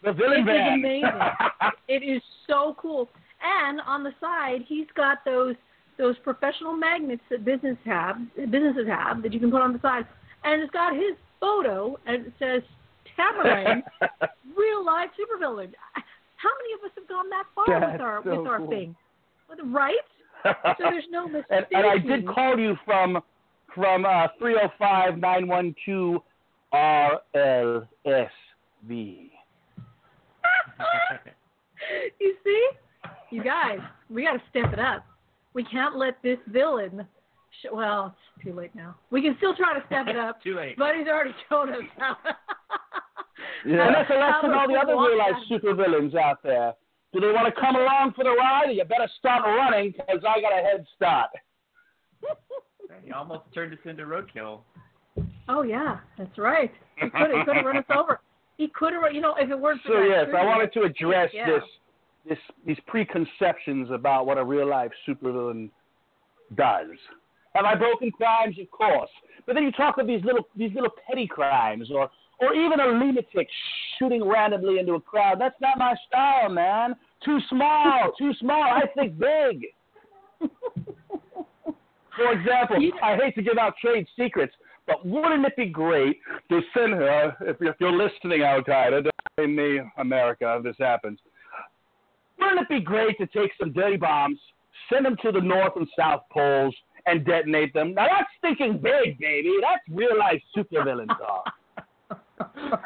The villain It is van. amazing. It is so cool. And on the side, he's got those those professional magnets that business have businesses have that you can put on the side, and it's got his photo and it says Tamerlane, real life supervillain. How many of us have gone that far That's with our so with our cool. thing? Right? So there's no mistake. and, and I did call you from from uh, 305 912 RLSV. you see, you guys, we got to step it up. We can't let this villain. Sh- well, it's too late now. We can still try to step it up. Too late. Buddy's already shown us how. Yeah. And that's a lesson how all the other walk real life that- supervillains out there. Do they want to come along for the ride? Or you better start running because I got a head start. He almost turned us into roadkill. Oh yeah, that's right. He could have run us over. He could have, you know, if it weren't for So that yes, I wanted to address yeah. this this these preconceptions about what a real life supervillain does. Have I broken crimes? Of course. But then you talk of these little these little petty crimes or or even a lunatic shooting randomly into a crowd. That's not my style, man. Too small, too small. I think big. For example, I hate to give out trade secrets, But wouldn't it be great to send her, if, you're listening, Al Qaeda, in the America, if this happens, wouldn't it be great to take some dirty bombs, send them to the North and South poles, and detonate them? Now that's thinking big, baby. That's real life supervillain talk.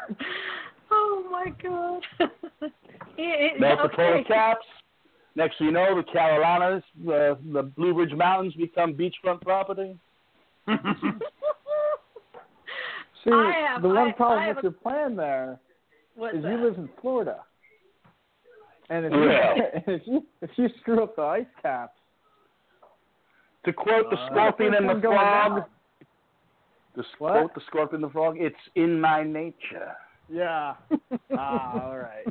oh my god. it, Melt the polar caps. Next thing you know, the Carolinas, the the Blue Ridge Mountains become beachfront property. See, I have- the one I- problem I have with a- your plan there What's is that? you live in Florida, and if, Yeah. you, if you if you screw up the ice caps, To quote the Uh, scorpion and the frog, to quote the scorpion and the frog, it's in my nature. yeah. ah, all right.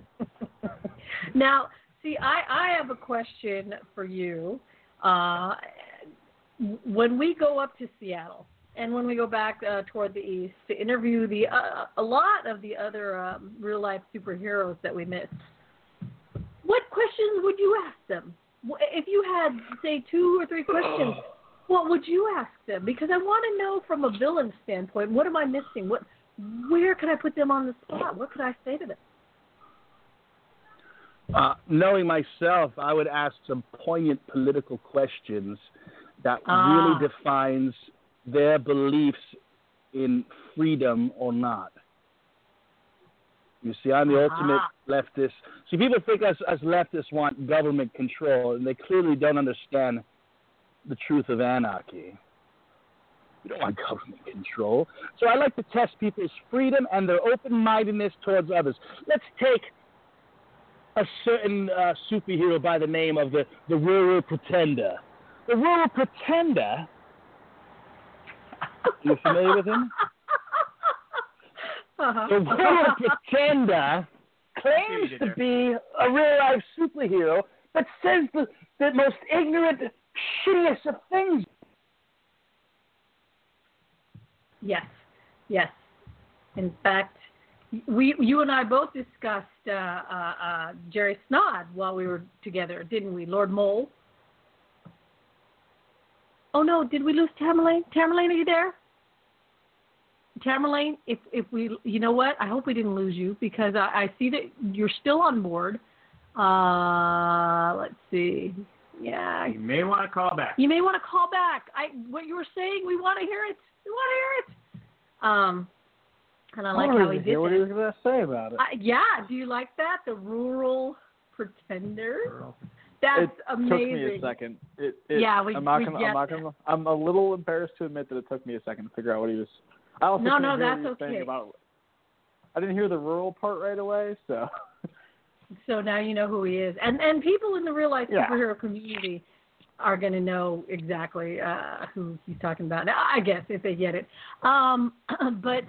Now, see, I, I have a question for you. Uh, when we go up to Seattle and when we go back uh, toward the east to interview the uh, a lot of the other um, real life superheroes that we missed, what questions would you ask them? If you had, say, two or three questions, what would you ask them? Because I want to know from a villain standpoint, what am I missing? What, where can I put them on the spot? What could I say to them? Uh, knowing myself, I would ask some poignant political questions that Ah. really defines their beliefs in freedom or not. You see, I'm the ultimate leftist. See, people think us as leftists want government control, and they clearly don't understand the truth of anarchy. We don't want government control. So I like to test people's freedom and their open mindedness towards others. Let's take a certain uh, superhero by the name of the, the Rural Pretender. The Rural Pretender, you familiar with him? Uh-huh. The Rural Pretender claims to be a real life superhero, but says the, the most ignorant, shittiest of things. Yes, yes. In fact, we, you and I both discussed uh, uh, uh, Jerry Snod while we were together, didn't we, Lord Mole? Oh no, did we lose Tamerlane? Tamerlane, are you there? Tamerlane, if if we, you know what? I hope we didn't lose you because I, I see that you're still on board. Uh, let's see. Yeah, You may want to call back. you may want to call back. I what you were saying, we want to hear it. We want to hear it. Um, and I like wanted how he to did hear what he was going to say about it. I, yeah, do you like that? The rural pretender. That's amazing. it amazing. took me a second. It, it, Yeah, we- I'm not we gonna. I'm not gonna. I'm a little embarrassed to admit that it took me a second to figure out what he was. I also No, no, that's he was saying okay. About, I didn't hear the rural part right away, so. So now you know who he is, and and people in the real life Yeah. superhero community are going to know exactly uh, who he's talking about. Now, I guess if they get it. Um, but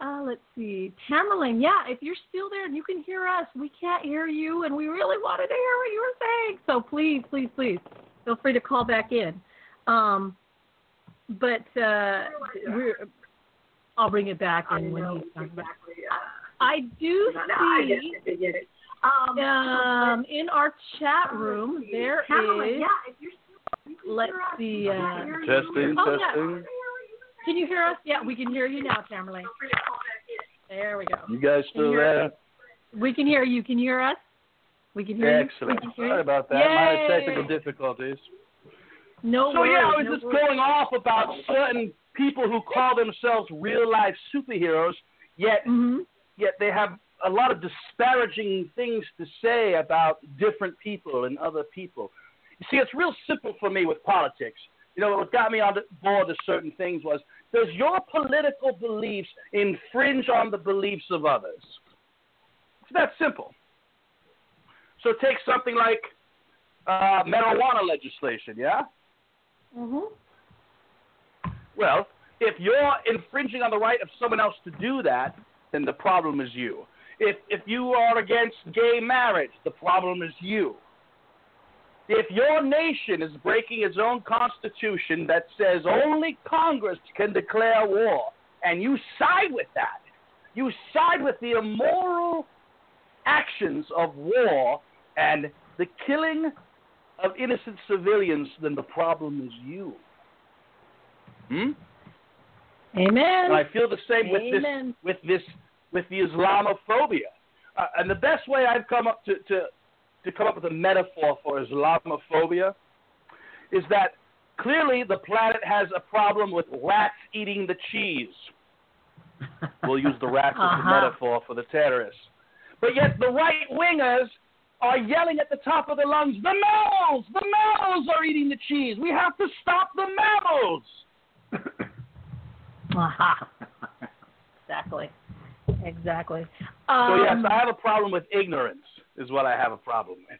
uh, let's see, Tamerlane. Yeah, if you're still there and you can hear us, we can't hear you, and we really wanted to hear what you were saying. So please, please, please, feel free to call back in. Um, but uh, we're. I'll bring it back in when he's talking about. I do see. Um, in our chat room, there is. Let's see. Uh, Testing, oh, yeah. testing. Can you hear us? Yeah, we can hear you now, Tamerlane. There we go. You guys still there? us? We can hear you. Can you hear us? We can hear Excellent. you. We can hear Sorry about that. Yay! Minor technical difficulties. No so worries. yeah, I was no just worries. going off about certain people who call themselves real life superheroes, yet Mm-hmm. yet they have a lot of disparaging things to say about different people and other people. You see, it's real simple for me with politics. You know, what got me on the board of certain things was does your political beliefs infringe on the beliefs of others? It's that simple. So take something like uh, marijuana legislation, yeah? Mhm. Well, if you're infringing on the right of someone else to do that, then the problem is you. If if you are against gay marriage, the problem is you. If your nation is breaking its own constitution that says only Congress can declare war, and you side with that, you side with the immoral actions of war and the killing of innocent civilians, then the problem is you. Hmm? Amen. And I feel the same with this with this with the Islamophobia. Uh, and the best way I've come up to, to to come up with a metaphor for Islamophobia is that clearly the planet has a problem with rats eating the cheese. We'll use the rats as a Uh-huh. metaphor for the terrorists. But yet the right wingers are yelling at the top of their lungs, the mammals! The mammals are eating the cheese! We have to stop the mammals! Aha. exactly. Exactly. So Um, yes, I have a problem with ignorance. Is what I have a problem with.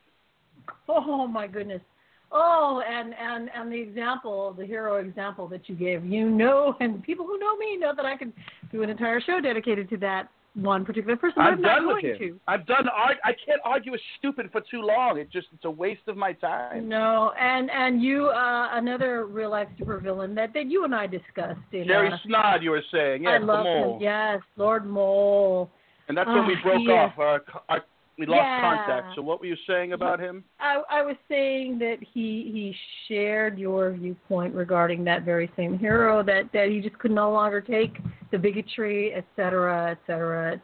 Oh my goodness. Oh, and and and the example, the hero example that you gave, you know, and people who know me know that I could do an entire show dedicated to that one particular person. I'm I'm done with him. to. I've done. I can't argue with stupid for too long. It just it's a waste of my time. No, and and you, uh, another real life supervillain that that you and I discussed. In, Jerry uh, Snod, you were saying, yes, I love mole. him. Yes, Lord Mole. And that's when we Ah, broke off. Our, our, we lost Yeah. contact. So what were you saying about him? I, I was saying that he he shared your viewpoint regarding that very same hero that that he just could no longer take the bigotry, et cetera, et cetera.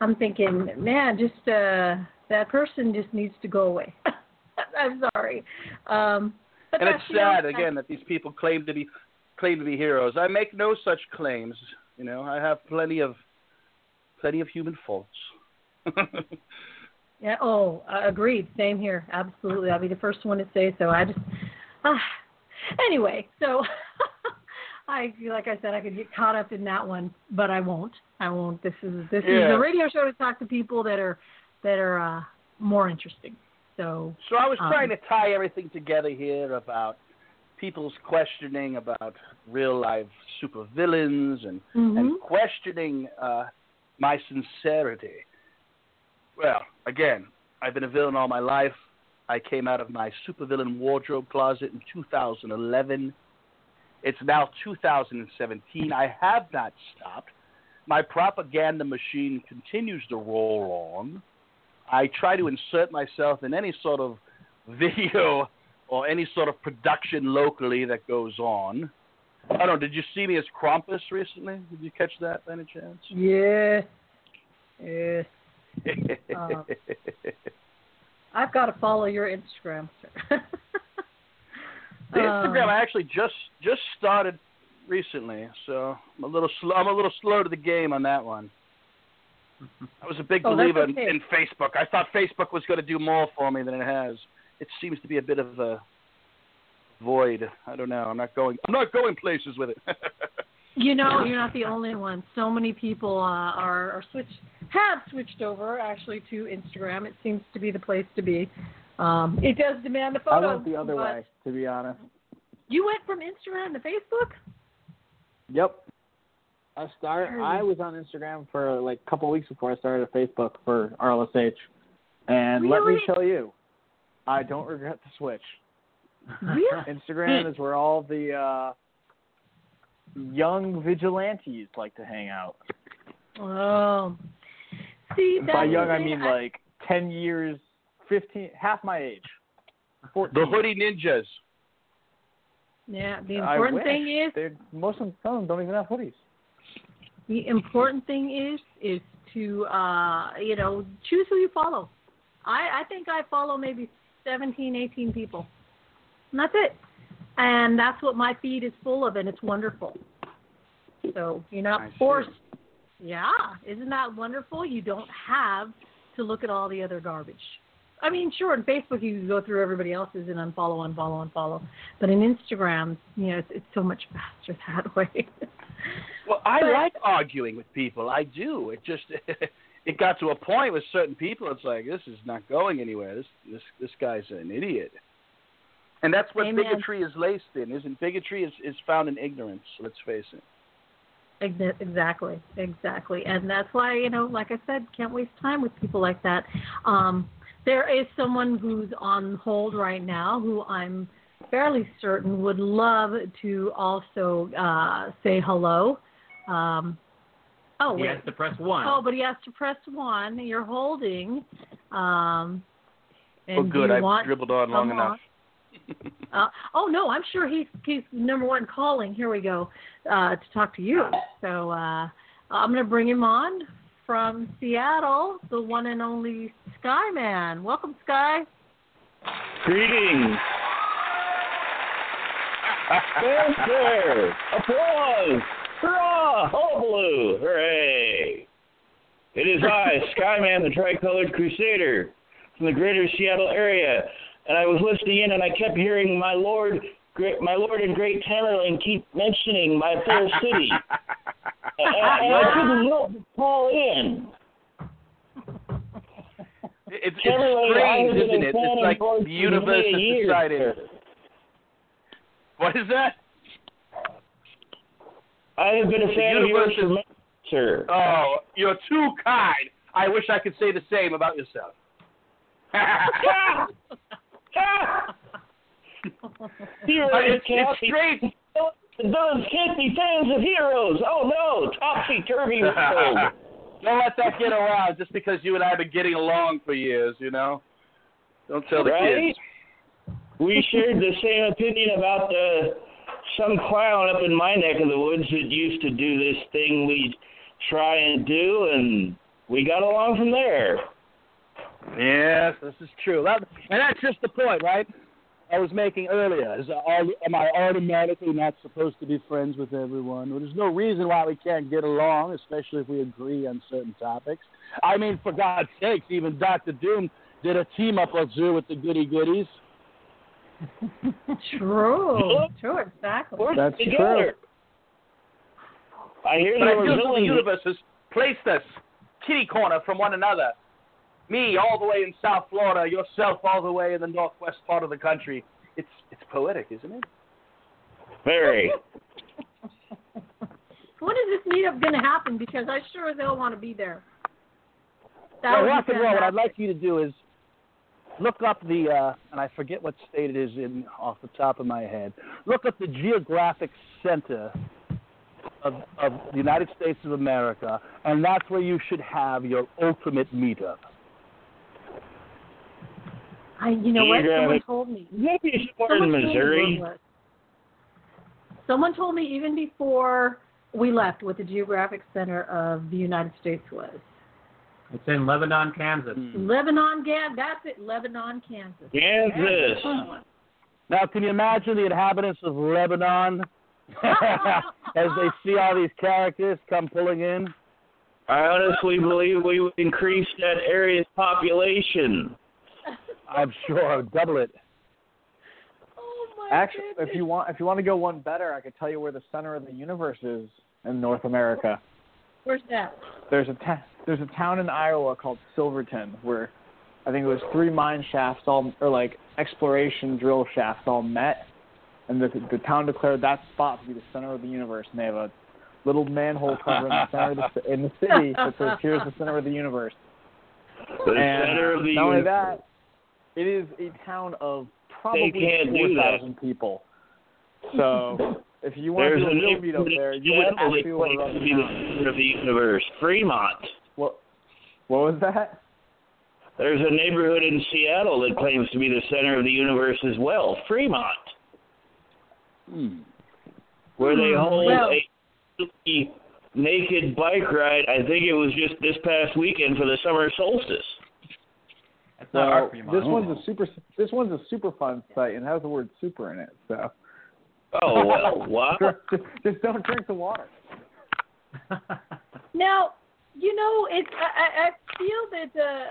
I'm thinking, man, just uh, that person just needs to go away. I'm sorry, um, and it's know, sad that's- again that these people claim to be claim to be heroes. I make no such claims. You know, I have plenty of plenty of human faults. Yeah. Oh, uh, agreed. Same here. Absolutely. I'll be the first one to say so. I just. Uh, anyway, so I like I said I could get caught up in that one, but I won't. I won't. This is this is a radio show to talk to people that are that are uh, more interesting. So. So I was um, trying to tie everything together here about people's questioning about real life supervillains and Mhm. and questioning uh, my sincerity. Well, again, I've been a villain all my life. I came out of my supervillain wardrobe closet in 2011. It's now 2017. I have not stopped. My propaganda machine continues to roll on. I try to insert myself in any sort of video or any sort of production locally that goes on. I don't know. Did you see me as Krampus recently? Did you catch that by any chance? Yeah. Yes. Um, I've got to follow your Instagram, sir. The Instagram Um, I actually just just started recently, so I'm a little slow. I'm a little slow to the game on that one. I was a big Oh, believer in, in Facebook. I thought Facebook was going to do more for me than it has. It seems to be a bit of a void. I don't know. I'm not going. I'm not going places with it. You know, you're not the only one. So many people uh, are, are switched, have switched over actually to Instagram. It seems to be the place to be. Um, it does demand the photos. I went the other way, to be honest. You went from Instagram to Facebook. Yep. I start. I was on Instagram for like a couple of weeks before I started a Facebook for RLSH, and let me tell you, I don't regret the switch. Really? Instagram is where all the uh, young vigilantes like to hang out. Oh, see, that's By young, I thing. mean like ten years, fifteen, half my age. 14. the hoodie ninjas. yeah. The important thing is They're, most of them of them don't even have hoodies. The important thing is is to uh, you know choose who you follow. I I think I follow maybe 17, 18 people. And that's it. And that's what my feed is full of, and it's wonderful. So you're not I see. forced. Yeah, isn't that wonderful? You don't have to look at all the other garbage. I mean, sure, on Facebook you can go through everybody else's and unfollow, unfollow, unfollow. But in Instagram, you know, it's, it's so much faster that way. Well, I But- like arguing with people. I do. It just it got to a point with certain people. It's like this is not going anywhere. This this this guy's an idiot. And that's what Amen. bigotry is laced in, isn't bigotry is is found in ignorance. Let's face it. Exactly, exactly, and that's why you know, like I said, can't waste time with people like that. Um, there is someone who's on hold right now who I'm fairly certain would love to also uh, say hello. Um, oh, He wait. has to press one. Oh, but he has to press one. You're holding. Um, and oh, good. I've want dribbled on long come enough. Uh, oh no, I'm sure he's he's number one calling. Here we go uh, to talk to you. So uh, I'm going to bring him on from Seattle, the one and only Skyman. Welcome, Sky. Greetings. Fanfare, applause, hurrah, hullabaloo, hooray. It is I, Skyman, the Tricolored Crusader, from the greater Seattle area, and I was listening in and I kept hearing my lord, great, my lord and great Tamerlane keep mentioning my fair city. and, and I couldn't help but call in. It's, it's strange, isn't it? It's like the universe has decided. What is that? I have been a fan of yours for many sir. Oh, you're too kind. I wish I could say the same about yourself. Heroes But it's, can't it's be- Those can't be fans of heroes. Oh no, topsy turvy world. Don't let that get around just because you and I have been getting along for years, you know? Don't tell the right? kids. We shared the same opinion about uh, some clown up in my neck of the woods that used to do this thing we try and do, and we got along from there. Yes, this is true. That, and that's just the point, right? I was making earlier. Is are, am I automatically not supposed to be friends with everyone? Well, there's no reason why we can't get along, especially if we agree on certain topics. I mean, for God's sakes, even Doctor Doom did a team up or two with the Goody Goodies. True. True. Exactly. That's Together. I hear But there I were feel that the universe has placed us kitty corner from one another. Me all the way in South Florida, yourself all the way in the northwest part of the country. It's it's poetic, isn't it? Very. When is this meetup going to happen? Because I sure as hell want to be there. That well, would rock and roll. What I'd like you to do is look up the, uh, and I forget what state it is in off the top of my head. Look up the geographic center of, of the United States of America, and that's where you should have your ultimate meetup. I, you know what? Someone Geographic- told me. Maybe somewhere in Someone told me Missouri. where it was. Someone told me even before we left what the geographic center of the United States was. It's in Lebanon, Kansas. Hmm. Lebanon, Gan. That's it. Lebanon, Kansas. Kansas. Now, can you imagine the inhabitants of Lebanon as they see all these characters come pulling in? I honestly believe we would increase that area's population. I'm sure I'd double it. Oh my Actually, if you want, if you want to go one better, I could tell you where the center of the universe is in North America. Where's that? There's a ta- there's a town in Iowa called Silverton where I think it was three mine shafts all or like exploration drill shafts all met, and the the town declared that spot to be the center of the universe. And they have a little manhole cover in the center of the, in the city that says "Here's the center of the universe." The and center of the not only that, it is a town of probably four thousand people. So if you want There's to do a real meet up there, you would Seattle actually that want to run to be the center of the universe. Fremont. What what was that? There's a neighborhood in Seattle that claims to be the center of the universe as well. Fremont. Hmm. Where they Hmm, hold well- a naked bike ride. I think it was just this past weekend for the summer solstice. That's not Well, our Fremont. this one's a super. This one's a super fun site and has the word "super" in it. So. Oh well, wow. just, just don't drink the water. Now, you know, it's I, I I feel that uh,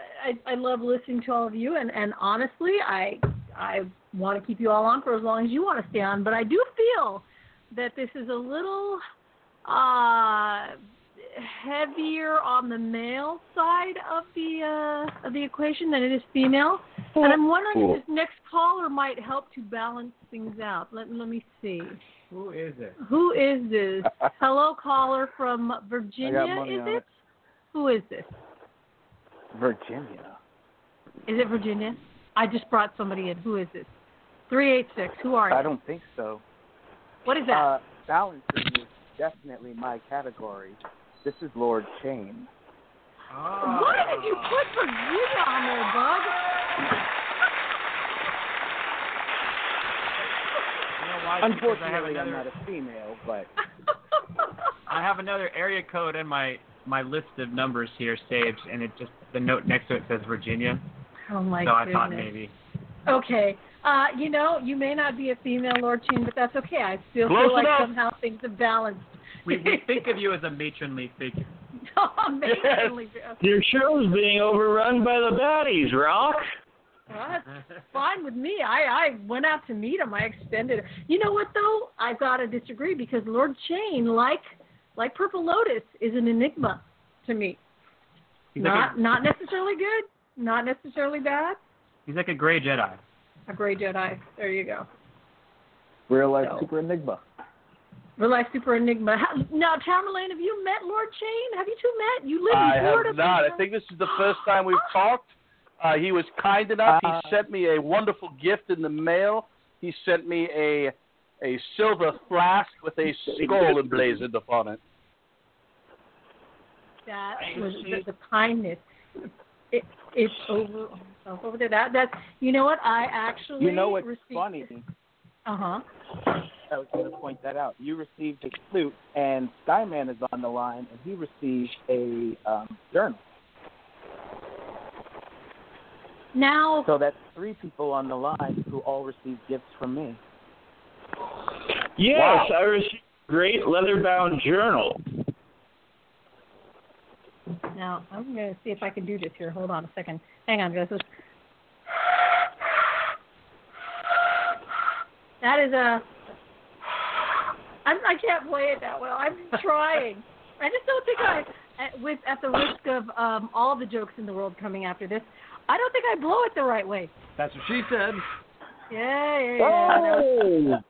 I I love listening to all of you, and and honestly, I I want to keep you all on for as long as you want to stay on, but I do feel that this is a little uh heavier on the male side of the uh of the equation than it is female. And I'm wondering Cool. if this next caller might help to balance things out. Let let me see. Who is it? Who is this? Hello, caller from Virginia. Is it? it. Who is this? Virginia. Is it Virginia? I just brought somebody in. Who is this? Three eight six. Who are you? I don't think so. What is that? Uh, balancing is definitely my category. This is Lord Chain. Why did you put Virginia on there, Bug? why? Because I have Unfortunately, I'm not a female, but I have another area code in my my list of numbers here saved, and it just the note next to it says Virginia. Oh my so I thought maybe. Okay. Uh, you know, you may not be a female Lord Chin, but that's okay. I still Close feel like enough. somehow things have balanced. We, we think of you as a matronly figure. Oh, Amazingly. Your show's being overrun by the baddies, Rock. Well, that's fine with me. I I went out to meet him. I extended. You know what though? I've got to disagree because Lord Chain, like like Purple Lotus, is an enigma to me. He's like not a- not necessarily good, not necessarily bad. He's like a gray Jedi. A gray Jedi. There you go. Real life So- super enigma. Real life super enigma. How, now, Tamerlane, have you met Lord Chain? Have you two met? You live I in Florida. have not. I think this is the first time we've talked. Uh, he was kind enough. Uh, he sent me a wonderful gift in the mail. He sent me a a silver flask with a skull emblazoned upon it. that was the, the kindness. It, it's over. oh, Over there. That that. You know what? I actually. you know what's received, funny? Uh huh. I was going to point that out. You received a flute, and Skyman is on the line, and he received a um, journal. Now. So that's three people on the line who all received gifts from me. Yes, Wow. I received a great leather-bound journal. Now I'm going to see if I can do this here. Hold on a second. Hang on, guys. That is a. I'm, I can't play it that well. I'm trying. I just don't think I, at, with at the risk of um, all the jokes in the world coming after this, I don't think I blow it the right way. That's what she said. Yeah, yeah, yeah. Oh.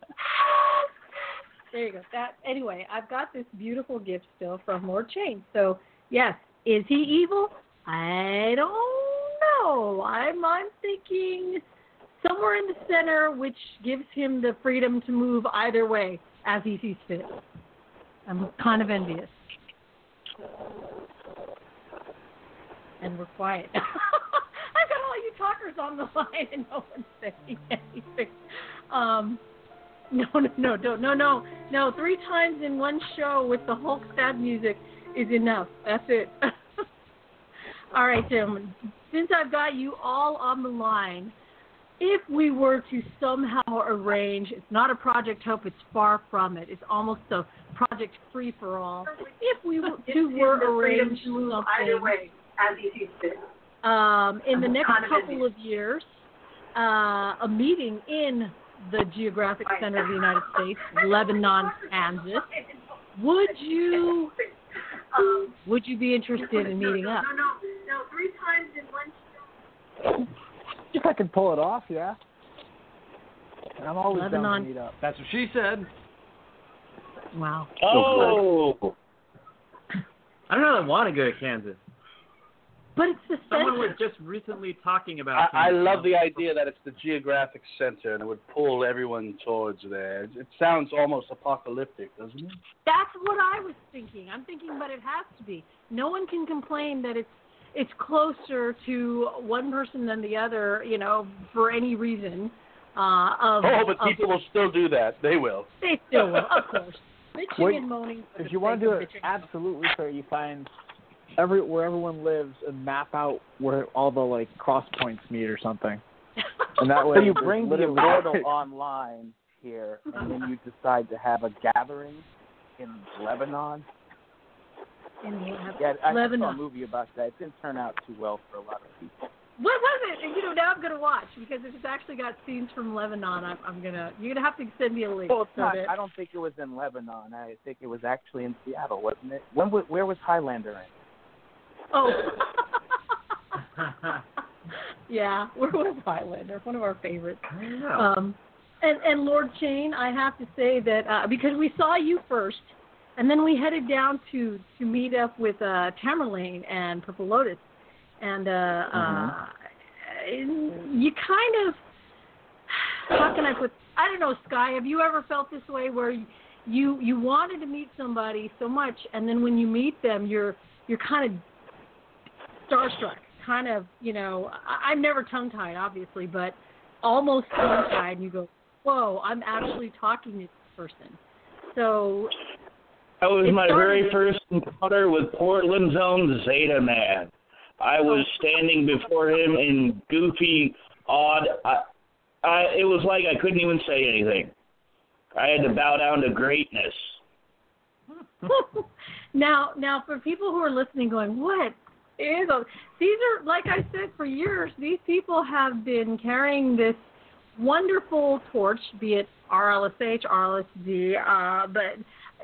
There you go. That anyway, I've got this beautiful gift still from Lord Chain. So yes, is he evil? I don't know. I'm I'm thinking somewhere in the center, which gives him the freedom to move either way as he sees fit. I'm kind of envious. And we're quiet. I've got all you talkers on the line and no one's saying anything. Um, no, no, no, don't, no, no, no. Three times in one show with the Hulk stab music is enough. That's it. all right, gentlemen. Since I've got you all on the line, if we were to somehow arrange, it's not a Project Hope, it's far from it. It's almost a Project Free for All. If we were to were arrange something as he sees fit. um, in the next couple of years, uh, a meeting in the Geographic Center of the United States, Lebanon, Kansas. Would you would you be interested in meeting up? No, no, no. Three times in one If I can pull it off, yeah. I'm always down Lebanon. to meet up. That's what she said. Wow. Oh. I don't know. I want to go to Kansas. But it's the Someone center. was just recently talking about. I, I love the idea that it's the geographic center and it would pull everyone towards there. It, it sounds almost apocalyptic, doesn't it? That's what I was thinking. I'm thinking, but it has to be. No one can complain that it's it's closer to one person than the other, you know, for any reason. Uh, of, Oh, but of- people will still do that. They will. They still will, of course. Bitching Wait, and moaning. for If you want to do it bitching. absolutely fair, you find every where everyone lives and map out where all the like cross points meet or something. And that way, So you there's bring the literally- immortal online here, and then you decide to have a gathering in Lebanon. In Lebanon. Yeah, I saw a movie about that. It didn't turn out too well for a lot of people. What was it? You know, now I'm gonna watch because if it's actually got scenes from Lebanon, I'm, I'm gonna. You're gonna have to send me a link. Well, it's not. that- I don't think it was in Lebanon. I think it was actually in Seattle, wasn't it? When? Where was Highlander in? Oh. yeah, where was Highlander? One of our favorites. I Um, and and Lord Chain, I have to say that uh, because we saw you first, and then we headed down to to meet up with uh, Tamerlane and Purple Lotus, and uh, uh, you kind of how can I put? I don't know, Sky. Have you ever felt this way where you you wanted to meet somebody so much, and then when you meet them, you're you're kind of starstruck, kind of, you know, I, I'm never tongue tied, obviously, but almost tongue tied, and you go, whoa, I'm actually talking to this person. So That was It my started- very first encounter with Portland's own Zetaman. I was standing before him in goofy, odd. I, I, it was like I couldn't even say anything. I had to bow down to greatness. now, now for people who are listening, going, what is? A, these are like I said for years. These people have been carrying this wonderful torch, be it RLSH, RLSD, uh, but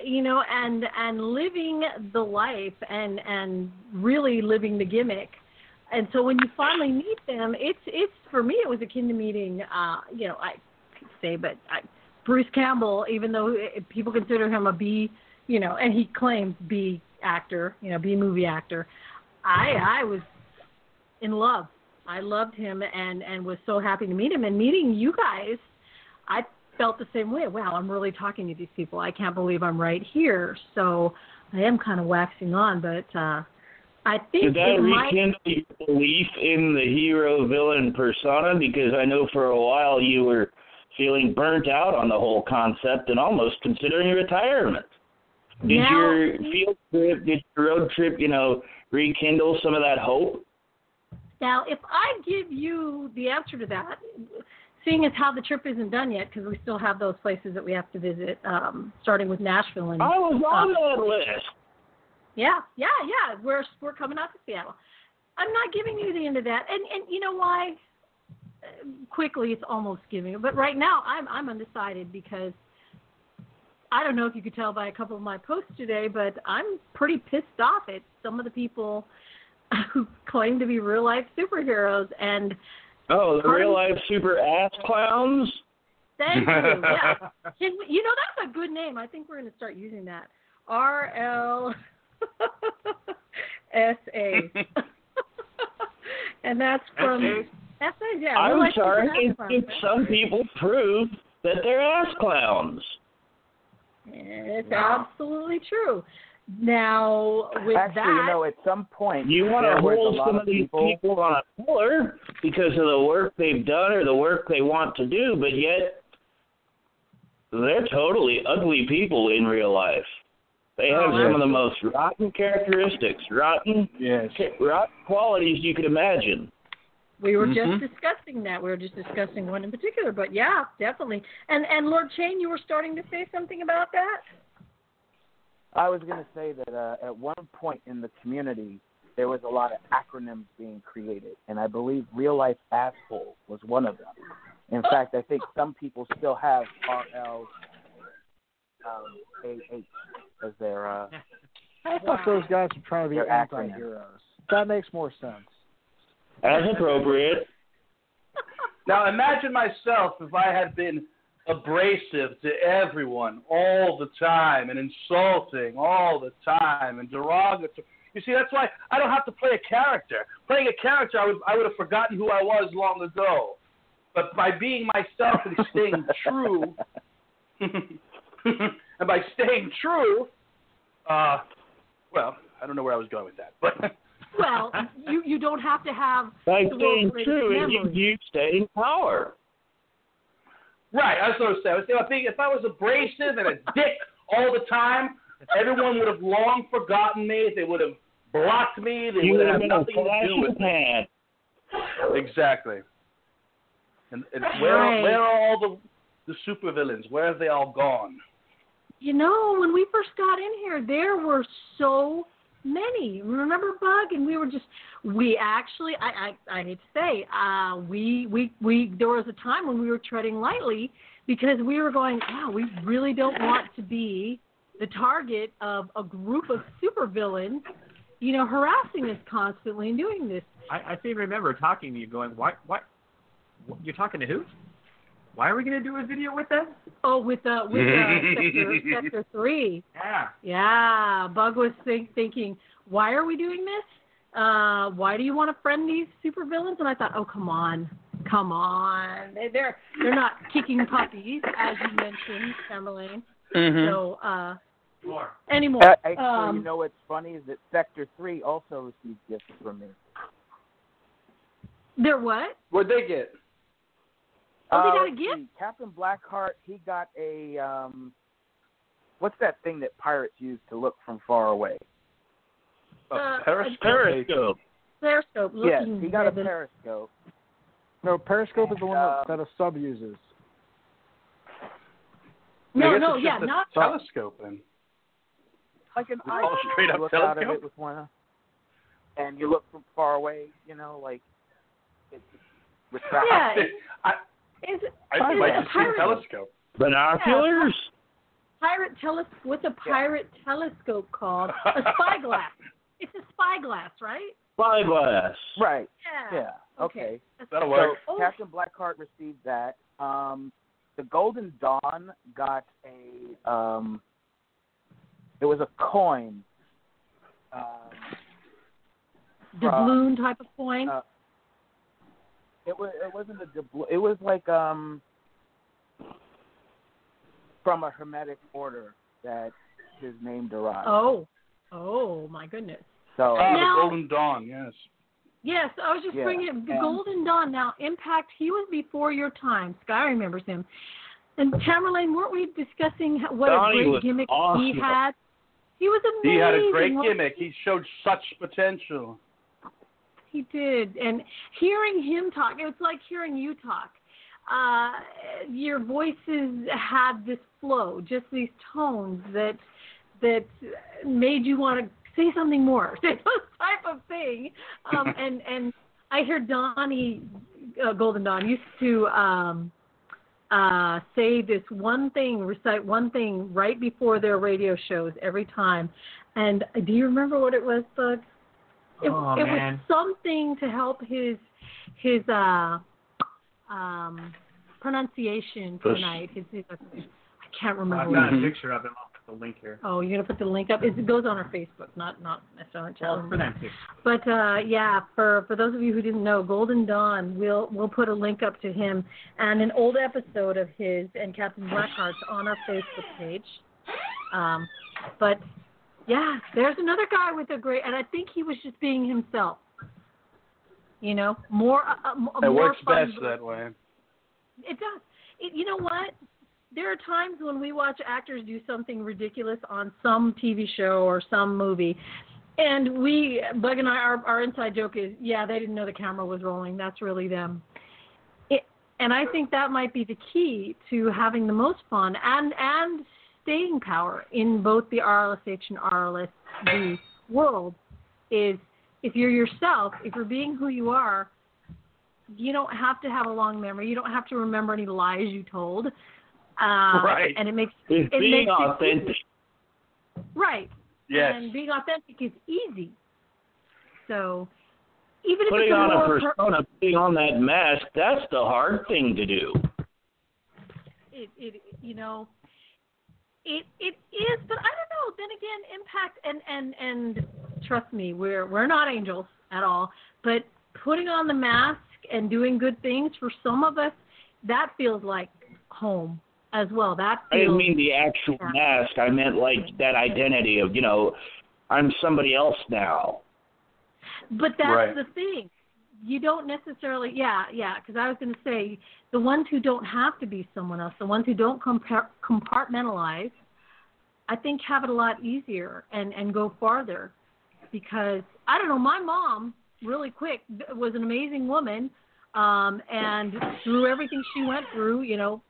you know, and and living the life and and really living the gimmick. And so when you finally meet them, it's it's for me it was akin to meeting, uh, you know, I say, but I, Bruce Campbell, even though people consider him a B, you know, and he claims B actor, you know, B movie actor. I I was in love. I loved him and and was so happy to meet him. And meeting you guys, I felt the same way. Wow, I'm really talking to these people. I can't believe I'm right here. So I am kind of waxing on, but uh I think Did that it might. rekindle your belief in the hero villain persona? Because I know for a while you were feeling burnt out on the whole concept and almost considering retirement. Did Now- your field trip, did your road trip, you know, rekindle some of that hope? Now, if I give you the answer to that, seeing as how the trip isn't done yet, because we still have those places that we have to visit, um, starting with Nashville and I was on uh, that list. Yeah, yeah, yeah. We're we're coming out to Seattle. I'm not giving you the end of that, and and you know why? Quickly, it's almost giving, but right now I'm I'm undecided because I don't know if you could tell by a couple of my posts today, but I'm pretty pissed off at some of the people who claim to be real life superheroes and Oh, the real life super ass clowns? Thank you. Yeah. Can we, you know that's a good name. I think we're going to start using that. R L S A. And that's from SA? S A. Yeah. I'm real sorry, it, it, some people prove that they're ass clowns. It's absolutely true. Now with Actually, that, you know, at some point, You want to hold some of of these people. people on a pillar because of the work they've done or the work they want to do, but yet they're totally ugly people in real life. They have Oh, some of the most rotten characteristics, rotten, Yes. rotten qualities you could imagine. we were Mhm. just discussing that. We were just discussing one in particular, but yeah, definitely. And and Lord Chain, you were starting to say something about that. I was going to say that uh, at one point in the community, there was a lot of acronyms being created, and I believe real life asshole was one of them. In fact, I think some people still have RL um, AH as their uh, I thought those guys were trying to be They're anti-heroes. That makes more sense. As appropriate. Now imagine myself if I had been abrasive to everyone all the time and insulting all the time and derogatory. You see, that's why I don't have to play a character. Playing a character, I would I would have forgotten who I was long ago. But by being myself and staying true, and by staying true, uh, well, I don't know where I was going with that, but Well, you you don't have to have By the staying true, and you, you stay in power. Right, that's what I was saying. I was saying, think if I was abrasive and a dick all the time, everyone would have long forgotten me. They would have blocked me. They You would would have have had been a nothing to do in the with me. Exactly. And, and where Right. where are all the the supervillains? Where have they all gone? You know, when we first got in here, there were so many. Remember Bug? And we were just we actually I I, I hate to say, uh we we we there was a time when we were treading lightly because we were going, wow, we really don't want to be the target of a group of supervillains, you know, harassing us constantly and doing this. I, I seem to remember talking to you, going, "Why? Why? wh- You're talking to who? Why are we going to do a video with them?" Oh, with uh with uh, sector sector three. Yeah. Yeah, Bug was think, thinking, why are we doing this? Uh, why do you want to friend these supervillains? And I thought, oh, come on, come on. They- They're they're not kicking puppies, as you mentioned, Tamerlane. Mm-hmm. So uh, More. anymore. Uh, actually, um, you know what's funny is that Sector Three also received gifts from me. they're what? What'd they get? Oh, they Uh, got a gift? see. Captain Blackheart, he got a um, what's that thing that pirates use to look from far away? Uh, periscope. Periscope. Periscope. Yes, he got a periscope. No, Periscope is the one Uh, that, that a sub uses. No, no, yeah, just a not telescope. Then Like an eye. straight up you look out of it with one, and you look from far away. You know, like it's retracted. Yeah. I, Is it, I'd like a to see pirate, a telescope. Binoculars. pirate telescope. What's a pirate telescope called? A spyglass. It's a spyglass, right? Spyglass. Right. Yeah. Yeah. Okay. That's- That'll So work. Oh. Captain Blackheart received that. Um, the Golden Dawn got a. Um, it was a coin. Um, from- Doubloon type of coin. Uh, it was. It wasn't a doubloon. It was like um, from a Hermetic order that his name derived. oh. Oh my goodness. So Ah, Now- the Golden Dawn. Yes. Yes, I was just Yeah, bringing it. The and- Golden Dawn. Now, Impact. He was before your time. Sky remembers him. And Tamerlane, weren't we discussing what Donnie a great gimmick awesome. he had? He was amazing. He had a great gimmick. He showed such potential. He did, and hearing him talk, it was like hearing you talk. Uh, your voices had this flow, just these tones that that made you want to say something more, this type of thing. Um, and and I hear Donnie uh, Golden Dawn used to um, uh, say this one thing, recite one thing right before their radio shows every time. And do you remember what it was, Bug? It, Oh, it man. was something to help his his uh um pronunciation tonight. His, his I can't remember. I've got a picture of him. I'll put the link here. Oh, you're gonna put the link up. It goes on our Facebook, not not necessarily on Well, channel. for them too. But uh, yeah, for for those of you who didn't know, Golden Dawn, we'll we'll put a link up to him and an old episode of his and Captain Blackheart's on our Facebook page. Um, but yeah, there's another guy with a great, and I think he was just being himself. You know, more uh, uh, It more works best that way. it does. It, you know what? There are times when we watch actors do something ridiculous on some TV show or some movie, and we, Bug and I, our, our inside joke is, yeah, they didn't know the camera was rolling. That's really them. It, and I think that might be the key to having the most fun and and staying power in both the RLSH and RLSD world. Is if you're yourself, if you're being who you are, you don't have to have a long memory. You don't have to remember any lies you told. Uh, Right. And it makes It's it being makes it authentic. easy. Right. Yes. And being authentic is easy. So even if Putting it's a on a more per- persona, putting on that mask, that's the hard thing to do. it, it you know it it is but i don't know then again impact and and and trust me we're we're not angels at all but putting on the mask and doing good things for some of us that feels like home as well that I didn't mean the actual mask. I meant like that identity of, you know, I'm somebody else now. But that's Right. the thing. You don't necessarily, yeah, yeah, because I was going to say the ones who don't have to be someone else, the ones who don't compar- compartmentalize, I think have it a lot easier and, and go farther. Because, I don't know, my mom, really quick, was an amazing woman. Um, and through everything she went through, you know,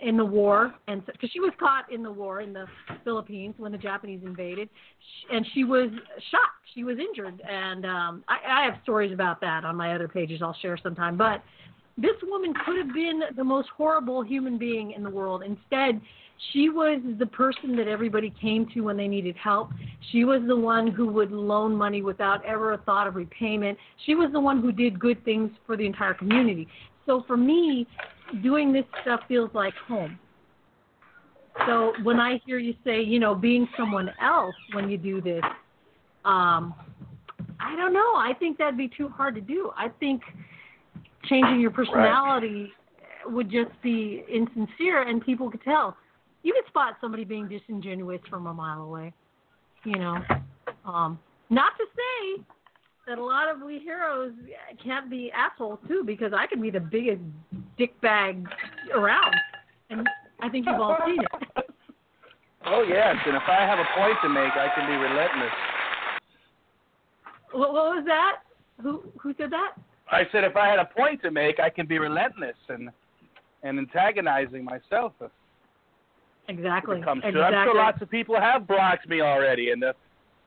in the war, and because she was caught in the war in the Philippines when the Japanese invaded, sh- and she was shot. She was injured, and um, I, I have stories about that on my other pages. I'll share sometime. But this woman could have been the most horrible human being in the world. Instead, she was the person that everybody came to when they needed help. She was the one who would loan money without ever a thought of repayment. She was the one who did good things for the entire community. So for me, doing this stuff feels like home. So when I hear you say, you know, being someone else when you do this, um, I don't know. I think that'd be too hard to do. I think changing your personality would just be insincere, and people could tell. You could spot somebody being disingenuous from a mile away. You know, um, not to say that a lot of we heroes can't be assholes too, because I could be the biggest dick bag around, and I think you've all seen it. Oh yes, and if I have a point to make, I can be relentless. What, what was that? Who who said that? I said if I had a point to make, I can be relentless and and antagonizing myself. Exactly. it comes to exactly. I'm sure lots of people have blocked me already, and they're,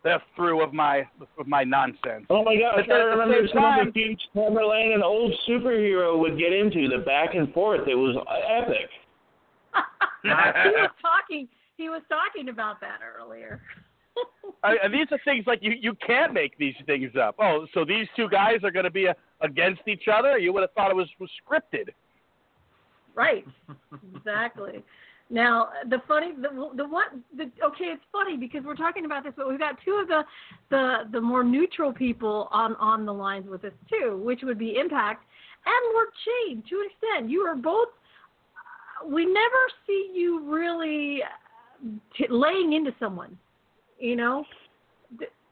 they're through of my of my nonsense. Oh my god! But I remember same some of the huge Tamerlane and old superhero would get into, the back and forth. It was epic. he was talking. He was talking about that earlier. I, and these are things like you you can't make these things up. Oh, so these two guys are going to be uh against each other? You would have thought it was, was scripted. Right. exactly. Now the funny the the one the okay it's funny because we're talking about this but we've got two of the the the more neutral people on on the lines with us too which would be Impact and Lord Shane to an extent. You are both we never see you really t- laying into someone you know?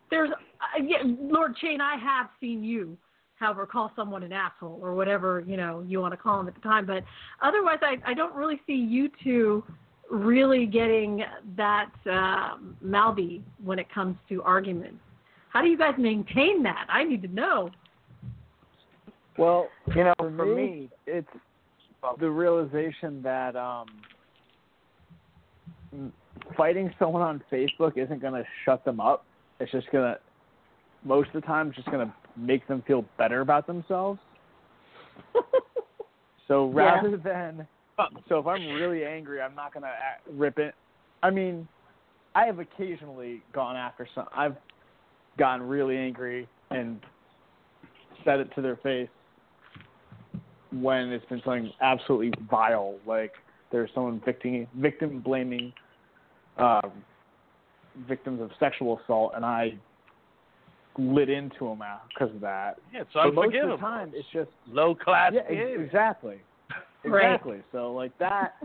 There's uh, yeah, Lord Shane I have seen you however call someone an asshole or whatever you know you want to call them at the time. But otherwise i i don't really see you two really getting that uh, mouthy when it comes to arguments. How do you guys maintain that? I need to know. Well, You know, for, for me, me- it's the realization that um, fighting someone on Facebook isn't going to shut them up. It's just going to, most of the time, it's just going to make them feel better about themselves. so Yeah. rather than, so if I'm really angry, I'm not going to rip it. I mean, I have occasionally gone after some. I've gotten really angry and said it to their face when it's been something absolutely vile, like there's someone victim victim blaming uh, victims of sexual assault, and I lit into them because of that. Yeah, it's But most of the time, it's just Low class yeah, ex- exactly, Right. exactly. So like that,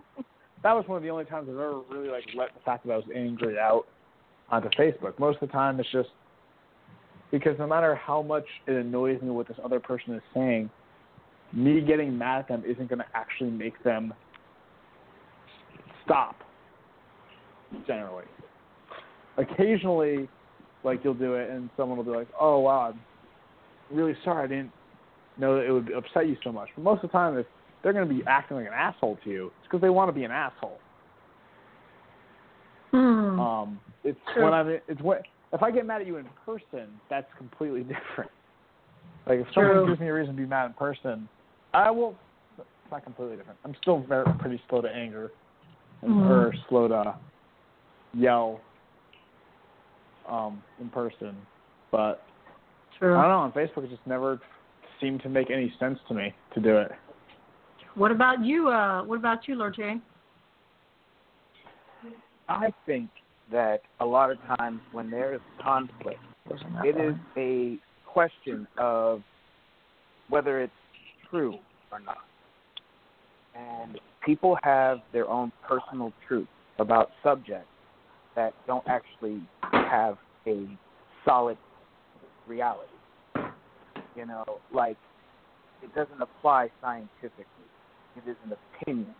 that was one of the only times I've ever really like let the fact that I was angry out onto Facebook. Most of the time, it's just because no matter how much it annoys me what this other person is saying, me getting mad at them isn't going to actually make them stop. Generally, occasionally, like you'll do it, and someone will be like, "Oh wow, I'm really sorry, I didn't know that it would upset you so much." But most of the time, if they're going to be acting like an asshole to you, it's because they want to be an asshole. hmm. Um, it's Sure. when I'm it's when if I get mad at you in person, that's completely different. Like if someone True. gives me a reason to be mad in person, I will. It's not completely different. I'm still very pretty slow to anger, Mhm. or slow to yell um, in person. But True. I don't know. On Facebook, it just never seemed to make any sense to me to do it. what about you uh what about you lord jane I think that a lot of times when there is conflict, it is a question of whether it's true or not. And people have their own personal truth about subjects that don't actually have a solid reality. You know, like it doesn't apply scientifically. It is an opinion.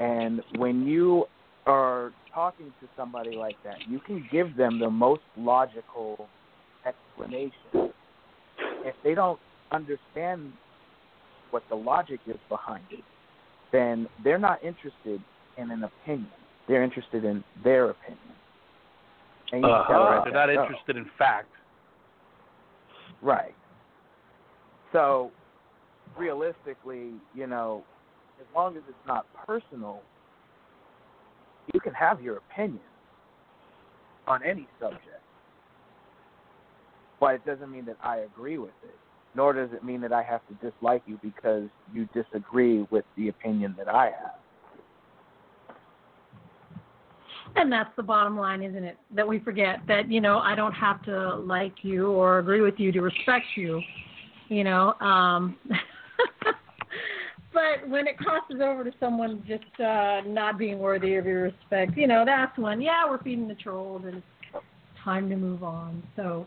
And when you are talking to somebody like that, you can give them the most logical explanation. If they don't understand what the logic is behind it, then they're not interested in an opinion. They're interested in their opinion. And you Uh-huh. let They're not go. interested in fact. Right. So, realistically, you know, as long as it's not personal, you can have your opinion on any subject. But it doesn't mean that I agree with it. Nor does it mean that I have to dislike you because you disagree with the opinion that I have. And that's the bottom line, isn't it? That we forget that, you know, I don't have to like you or agree with you to respect you, you know. Um but when it crosses over to someone just uh not being worthy of your respect, you know, that's when yeah, we're feeding the trolls and it's time to move on. So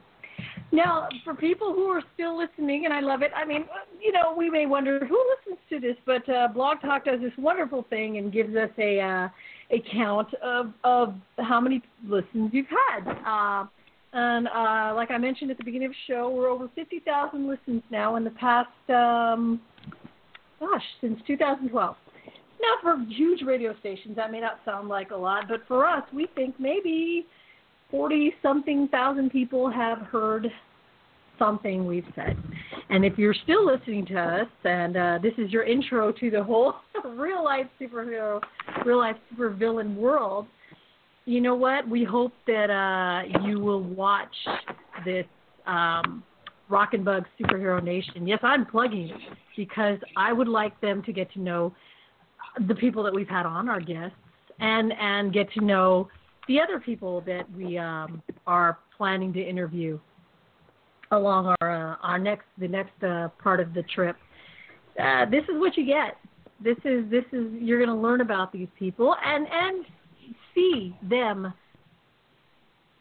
Now, for people who are still listening, and I love it, I mean, you know, we may wonder who listens to this, but uh, Blog Talk does this wonderful thing and gives us a uh, a count of of how many listens you've had. Uh, and uh, like I mentioned at the beginning of the show, we're over 50,000 listens now in the past, um, gosh, since 2012. Now, for huge radio stations, that may not sound like a lot, but for us, we think maybe 40 something thousand people have heard something we've said. And if you're still listening to us, and uh, this is your intro to the whole real life superhero, real life supervillain world, you know what? We hope that uh, you will watch this um, Rock and Bug Superhero Nation. Yes, I'm plugging it because I would like them to get to know the people that we've had on, our guests, and and get to know the other people that we um, are planning to interview along our uh, our next the next uh, part of the trip. Uh, this is what you get. This is this is you're going to learn about these people and and see them,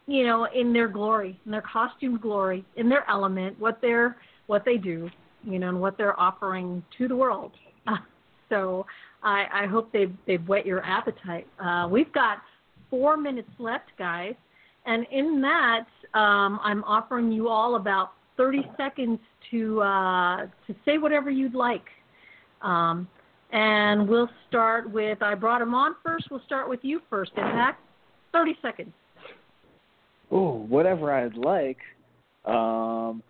you know, in their glory, in their costume glory, in their element, what they're what they do, you know, and what they're offering to the world. so I, I hope they've they've whet your appetite. Uh, we've got four minutes left, guys, and in that um, I'm offering you all about 30 seconds to uh, to say whatever you'd like. Um, and we'll start with I brought him on first. We'll start with you first. Impact. 30 seconds. Oh, whatever I'd like. Um,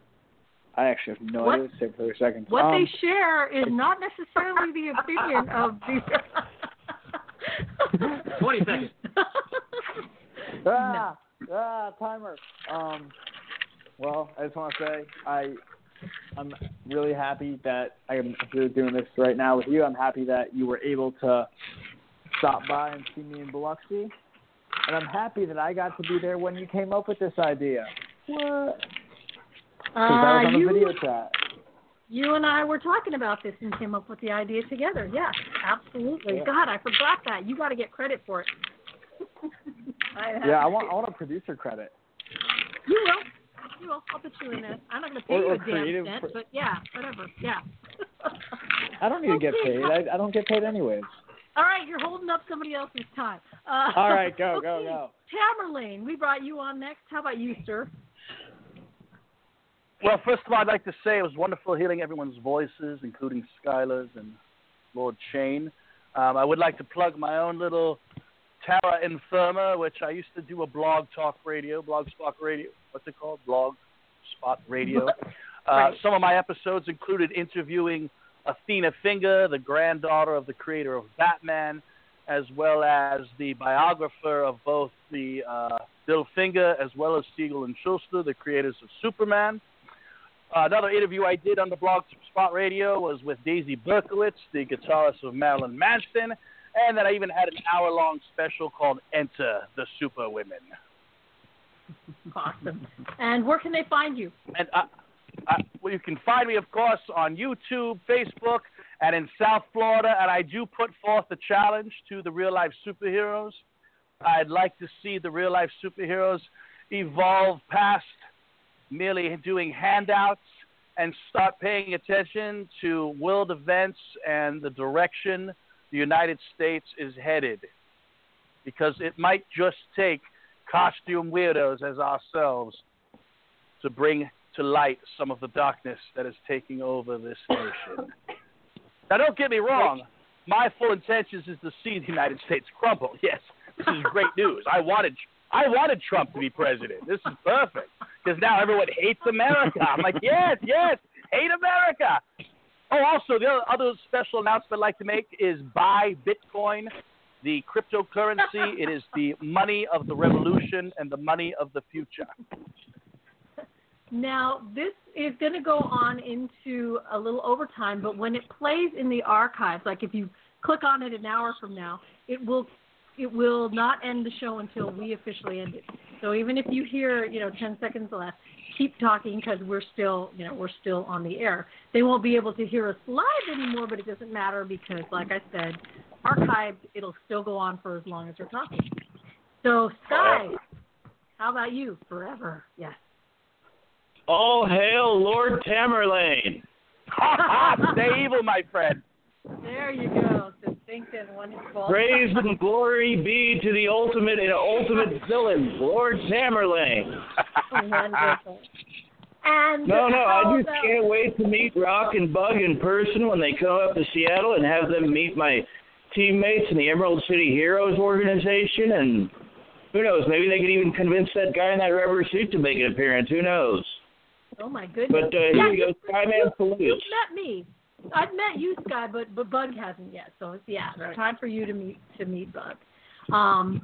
I actually have no What- idea what to say for 30 seconds. What um, they share is not necessarily the opinion of the. 20 seconds. ah, ah, timer. Um, well, I just want to say I, I'm really happy that I am here doing this right now with you. I'm happy that you were able to stop by and see me in Biloxi, and I'm happy that I got to be there when you came up with this idea. What? Because that was Uh, on the you, video chat. you and I were talking about this and came up with the idea together. Yes, absolutely. Yeah. God, I forgot that. You got to get credit for it. I Yeah, I want I want a producer credit. You will. You will. I'll put you in there. I'm not going to pay Or- you a damn cent, pro- but yeah, whatever. Yeah. I don't need to get paid. I, I don't get paid anyways. All right, you're holding up somebody else's time. Uh, All right, go, okay. go, go. Tamerlane, we brought you on next. How about you, sir? Well, first of all, I'd like to say it was wonderful hearing everyone's voices, including Skylar's and Lord Shane. Um, I would like to plug my own little Terra Infirma, which I used to do a blog talk radio, blog spot radio. What's it called? Blog spot radio. Uh, Some of my episodes included interviewing Athena Finger, the granddaughter of the creator of Batman, as well as the biographer of both the uh, Bill Finger as well as Siegel and Shuster, the creators of Superman. Uh, another interview I did on the blog Spot Radio was with Daisy Berkowitz, the guitarist of Marilyn Manson, and then I even had an hour-long special called Enter the Super Women. Awesome. And where can they find you? And uh, uh, well, you can find me, of course, on YouTube, Facebook, and in South Florida. And I do put forth the challenge to the real life superheroes. I'd like to see the real life superheroes evolve past merely doing handouts and start paying attention to world events and the direction the United States is headed. Because it might just take costume weirdos as ourselves to bring to light some of the darkness that is taking over this nation. now, don't get me wrong. My full intentions is to see the United States crumble. Yes, this is great news. I wanted, I wanted Trump to be president. This is perfect because now everyone hates America. I'm like, yes, yes, hate America. Oh, also, the other, special announcement I'd like to make is buy Bitcoin, the cryptocurrency. it is the money of the revolution and the money of the future. Now, this is going to go on into a little overtime, but when it plays in the archives, like if you click on it an hour from now, it will it will not end the show until we officially end it. So even if you hear, you know, 10 seconds left, keep talking because we're still, you know, we're still on the air. They won't be able to hear us live anymore, but it doesn't matter because, like I said, archived, it'll still go on for as long as we're talking. So, Sky, oh. how about you? Forever, yes. All hail Lord Tamerlane. Ha ha! Stay evil, my friend. There you go. Succinct and wonderful. Praise and glory be to the ultimate and ultimate villain, Lord Tamerlane. Wonderful. And No, no, I just about- can't wait to meet Rock and Bug in person when they come up to Seattle and have them meet my teammates in the Emerald City Heroes organization. And who knows, maybe they could even convince that guy in that rubber suit to make an appearance. Who knows? Oh my goodness. But uh, yeah, here we go, you- Skyman you, salutes. You've met me. I've met you, Sky, but but Bug hasn't yet. So it's yeah, it's time for you to meet to meet Bug. Um,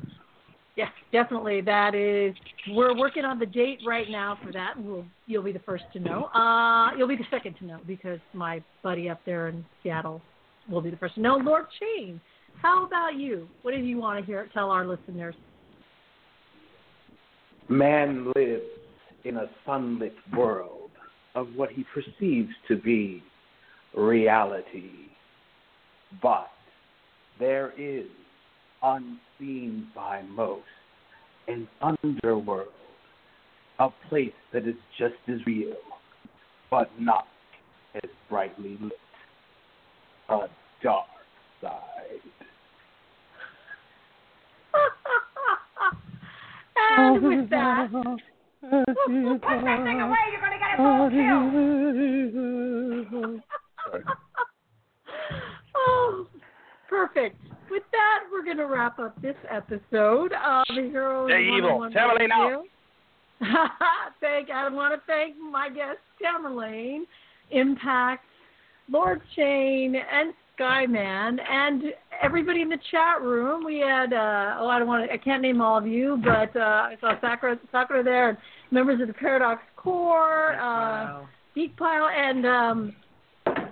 yes, definitely. That is. We're working on the date right now for that. We'll you'll be the first to know. Uh, you'll be the second to know because my buddy up there in Seattle will be the first to know. Lord Shane, how about you? What do you want to hear? Tell our listeners. Man lives in a sunlit world of what he perceives to be reality. But there is, unseen by most, an underworld, a place that is just as real, but not as brightly lit. A dark side. and with that, Put that thing away. You're going to get a full kill. oh, perfect. With that, we're going to wrap up this episode of the Heroes. Stay evil. 101 Tamerlane out. Thank. I want to thank my guests, Tamerlane, Impact, Lord Shane, and Skyman, and everybody in the chat room. We had uh, oh, I don't want to. I can't name all of you, but uh, I saw Sakura, Sakura there, and members of the Paradox Core, uh, Geek Pile, and um,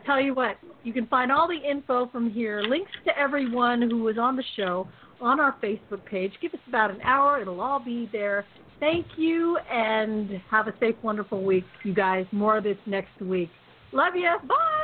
tell you what, you can find all the info from here, links to everyone who was on the show on our Facebook page. Give us about an hour, it'll all be there. Thank you, and have a safe, wonderful week, you guys. More of this next week. Love you. Bye.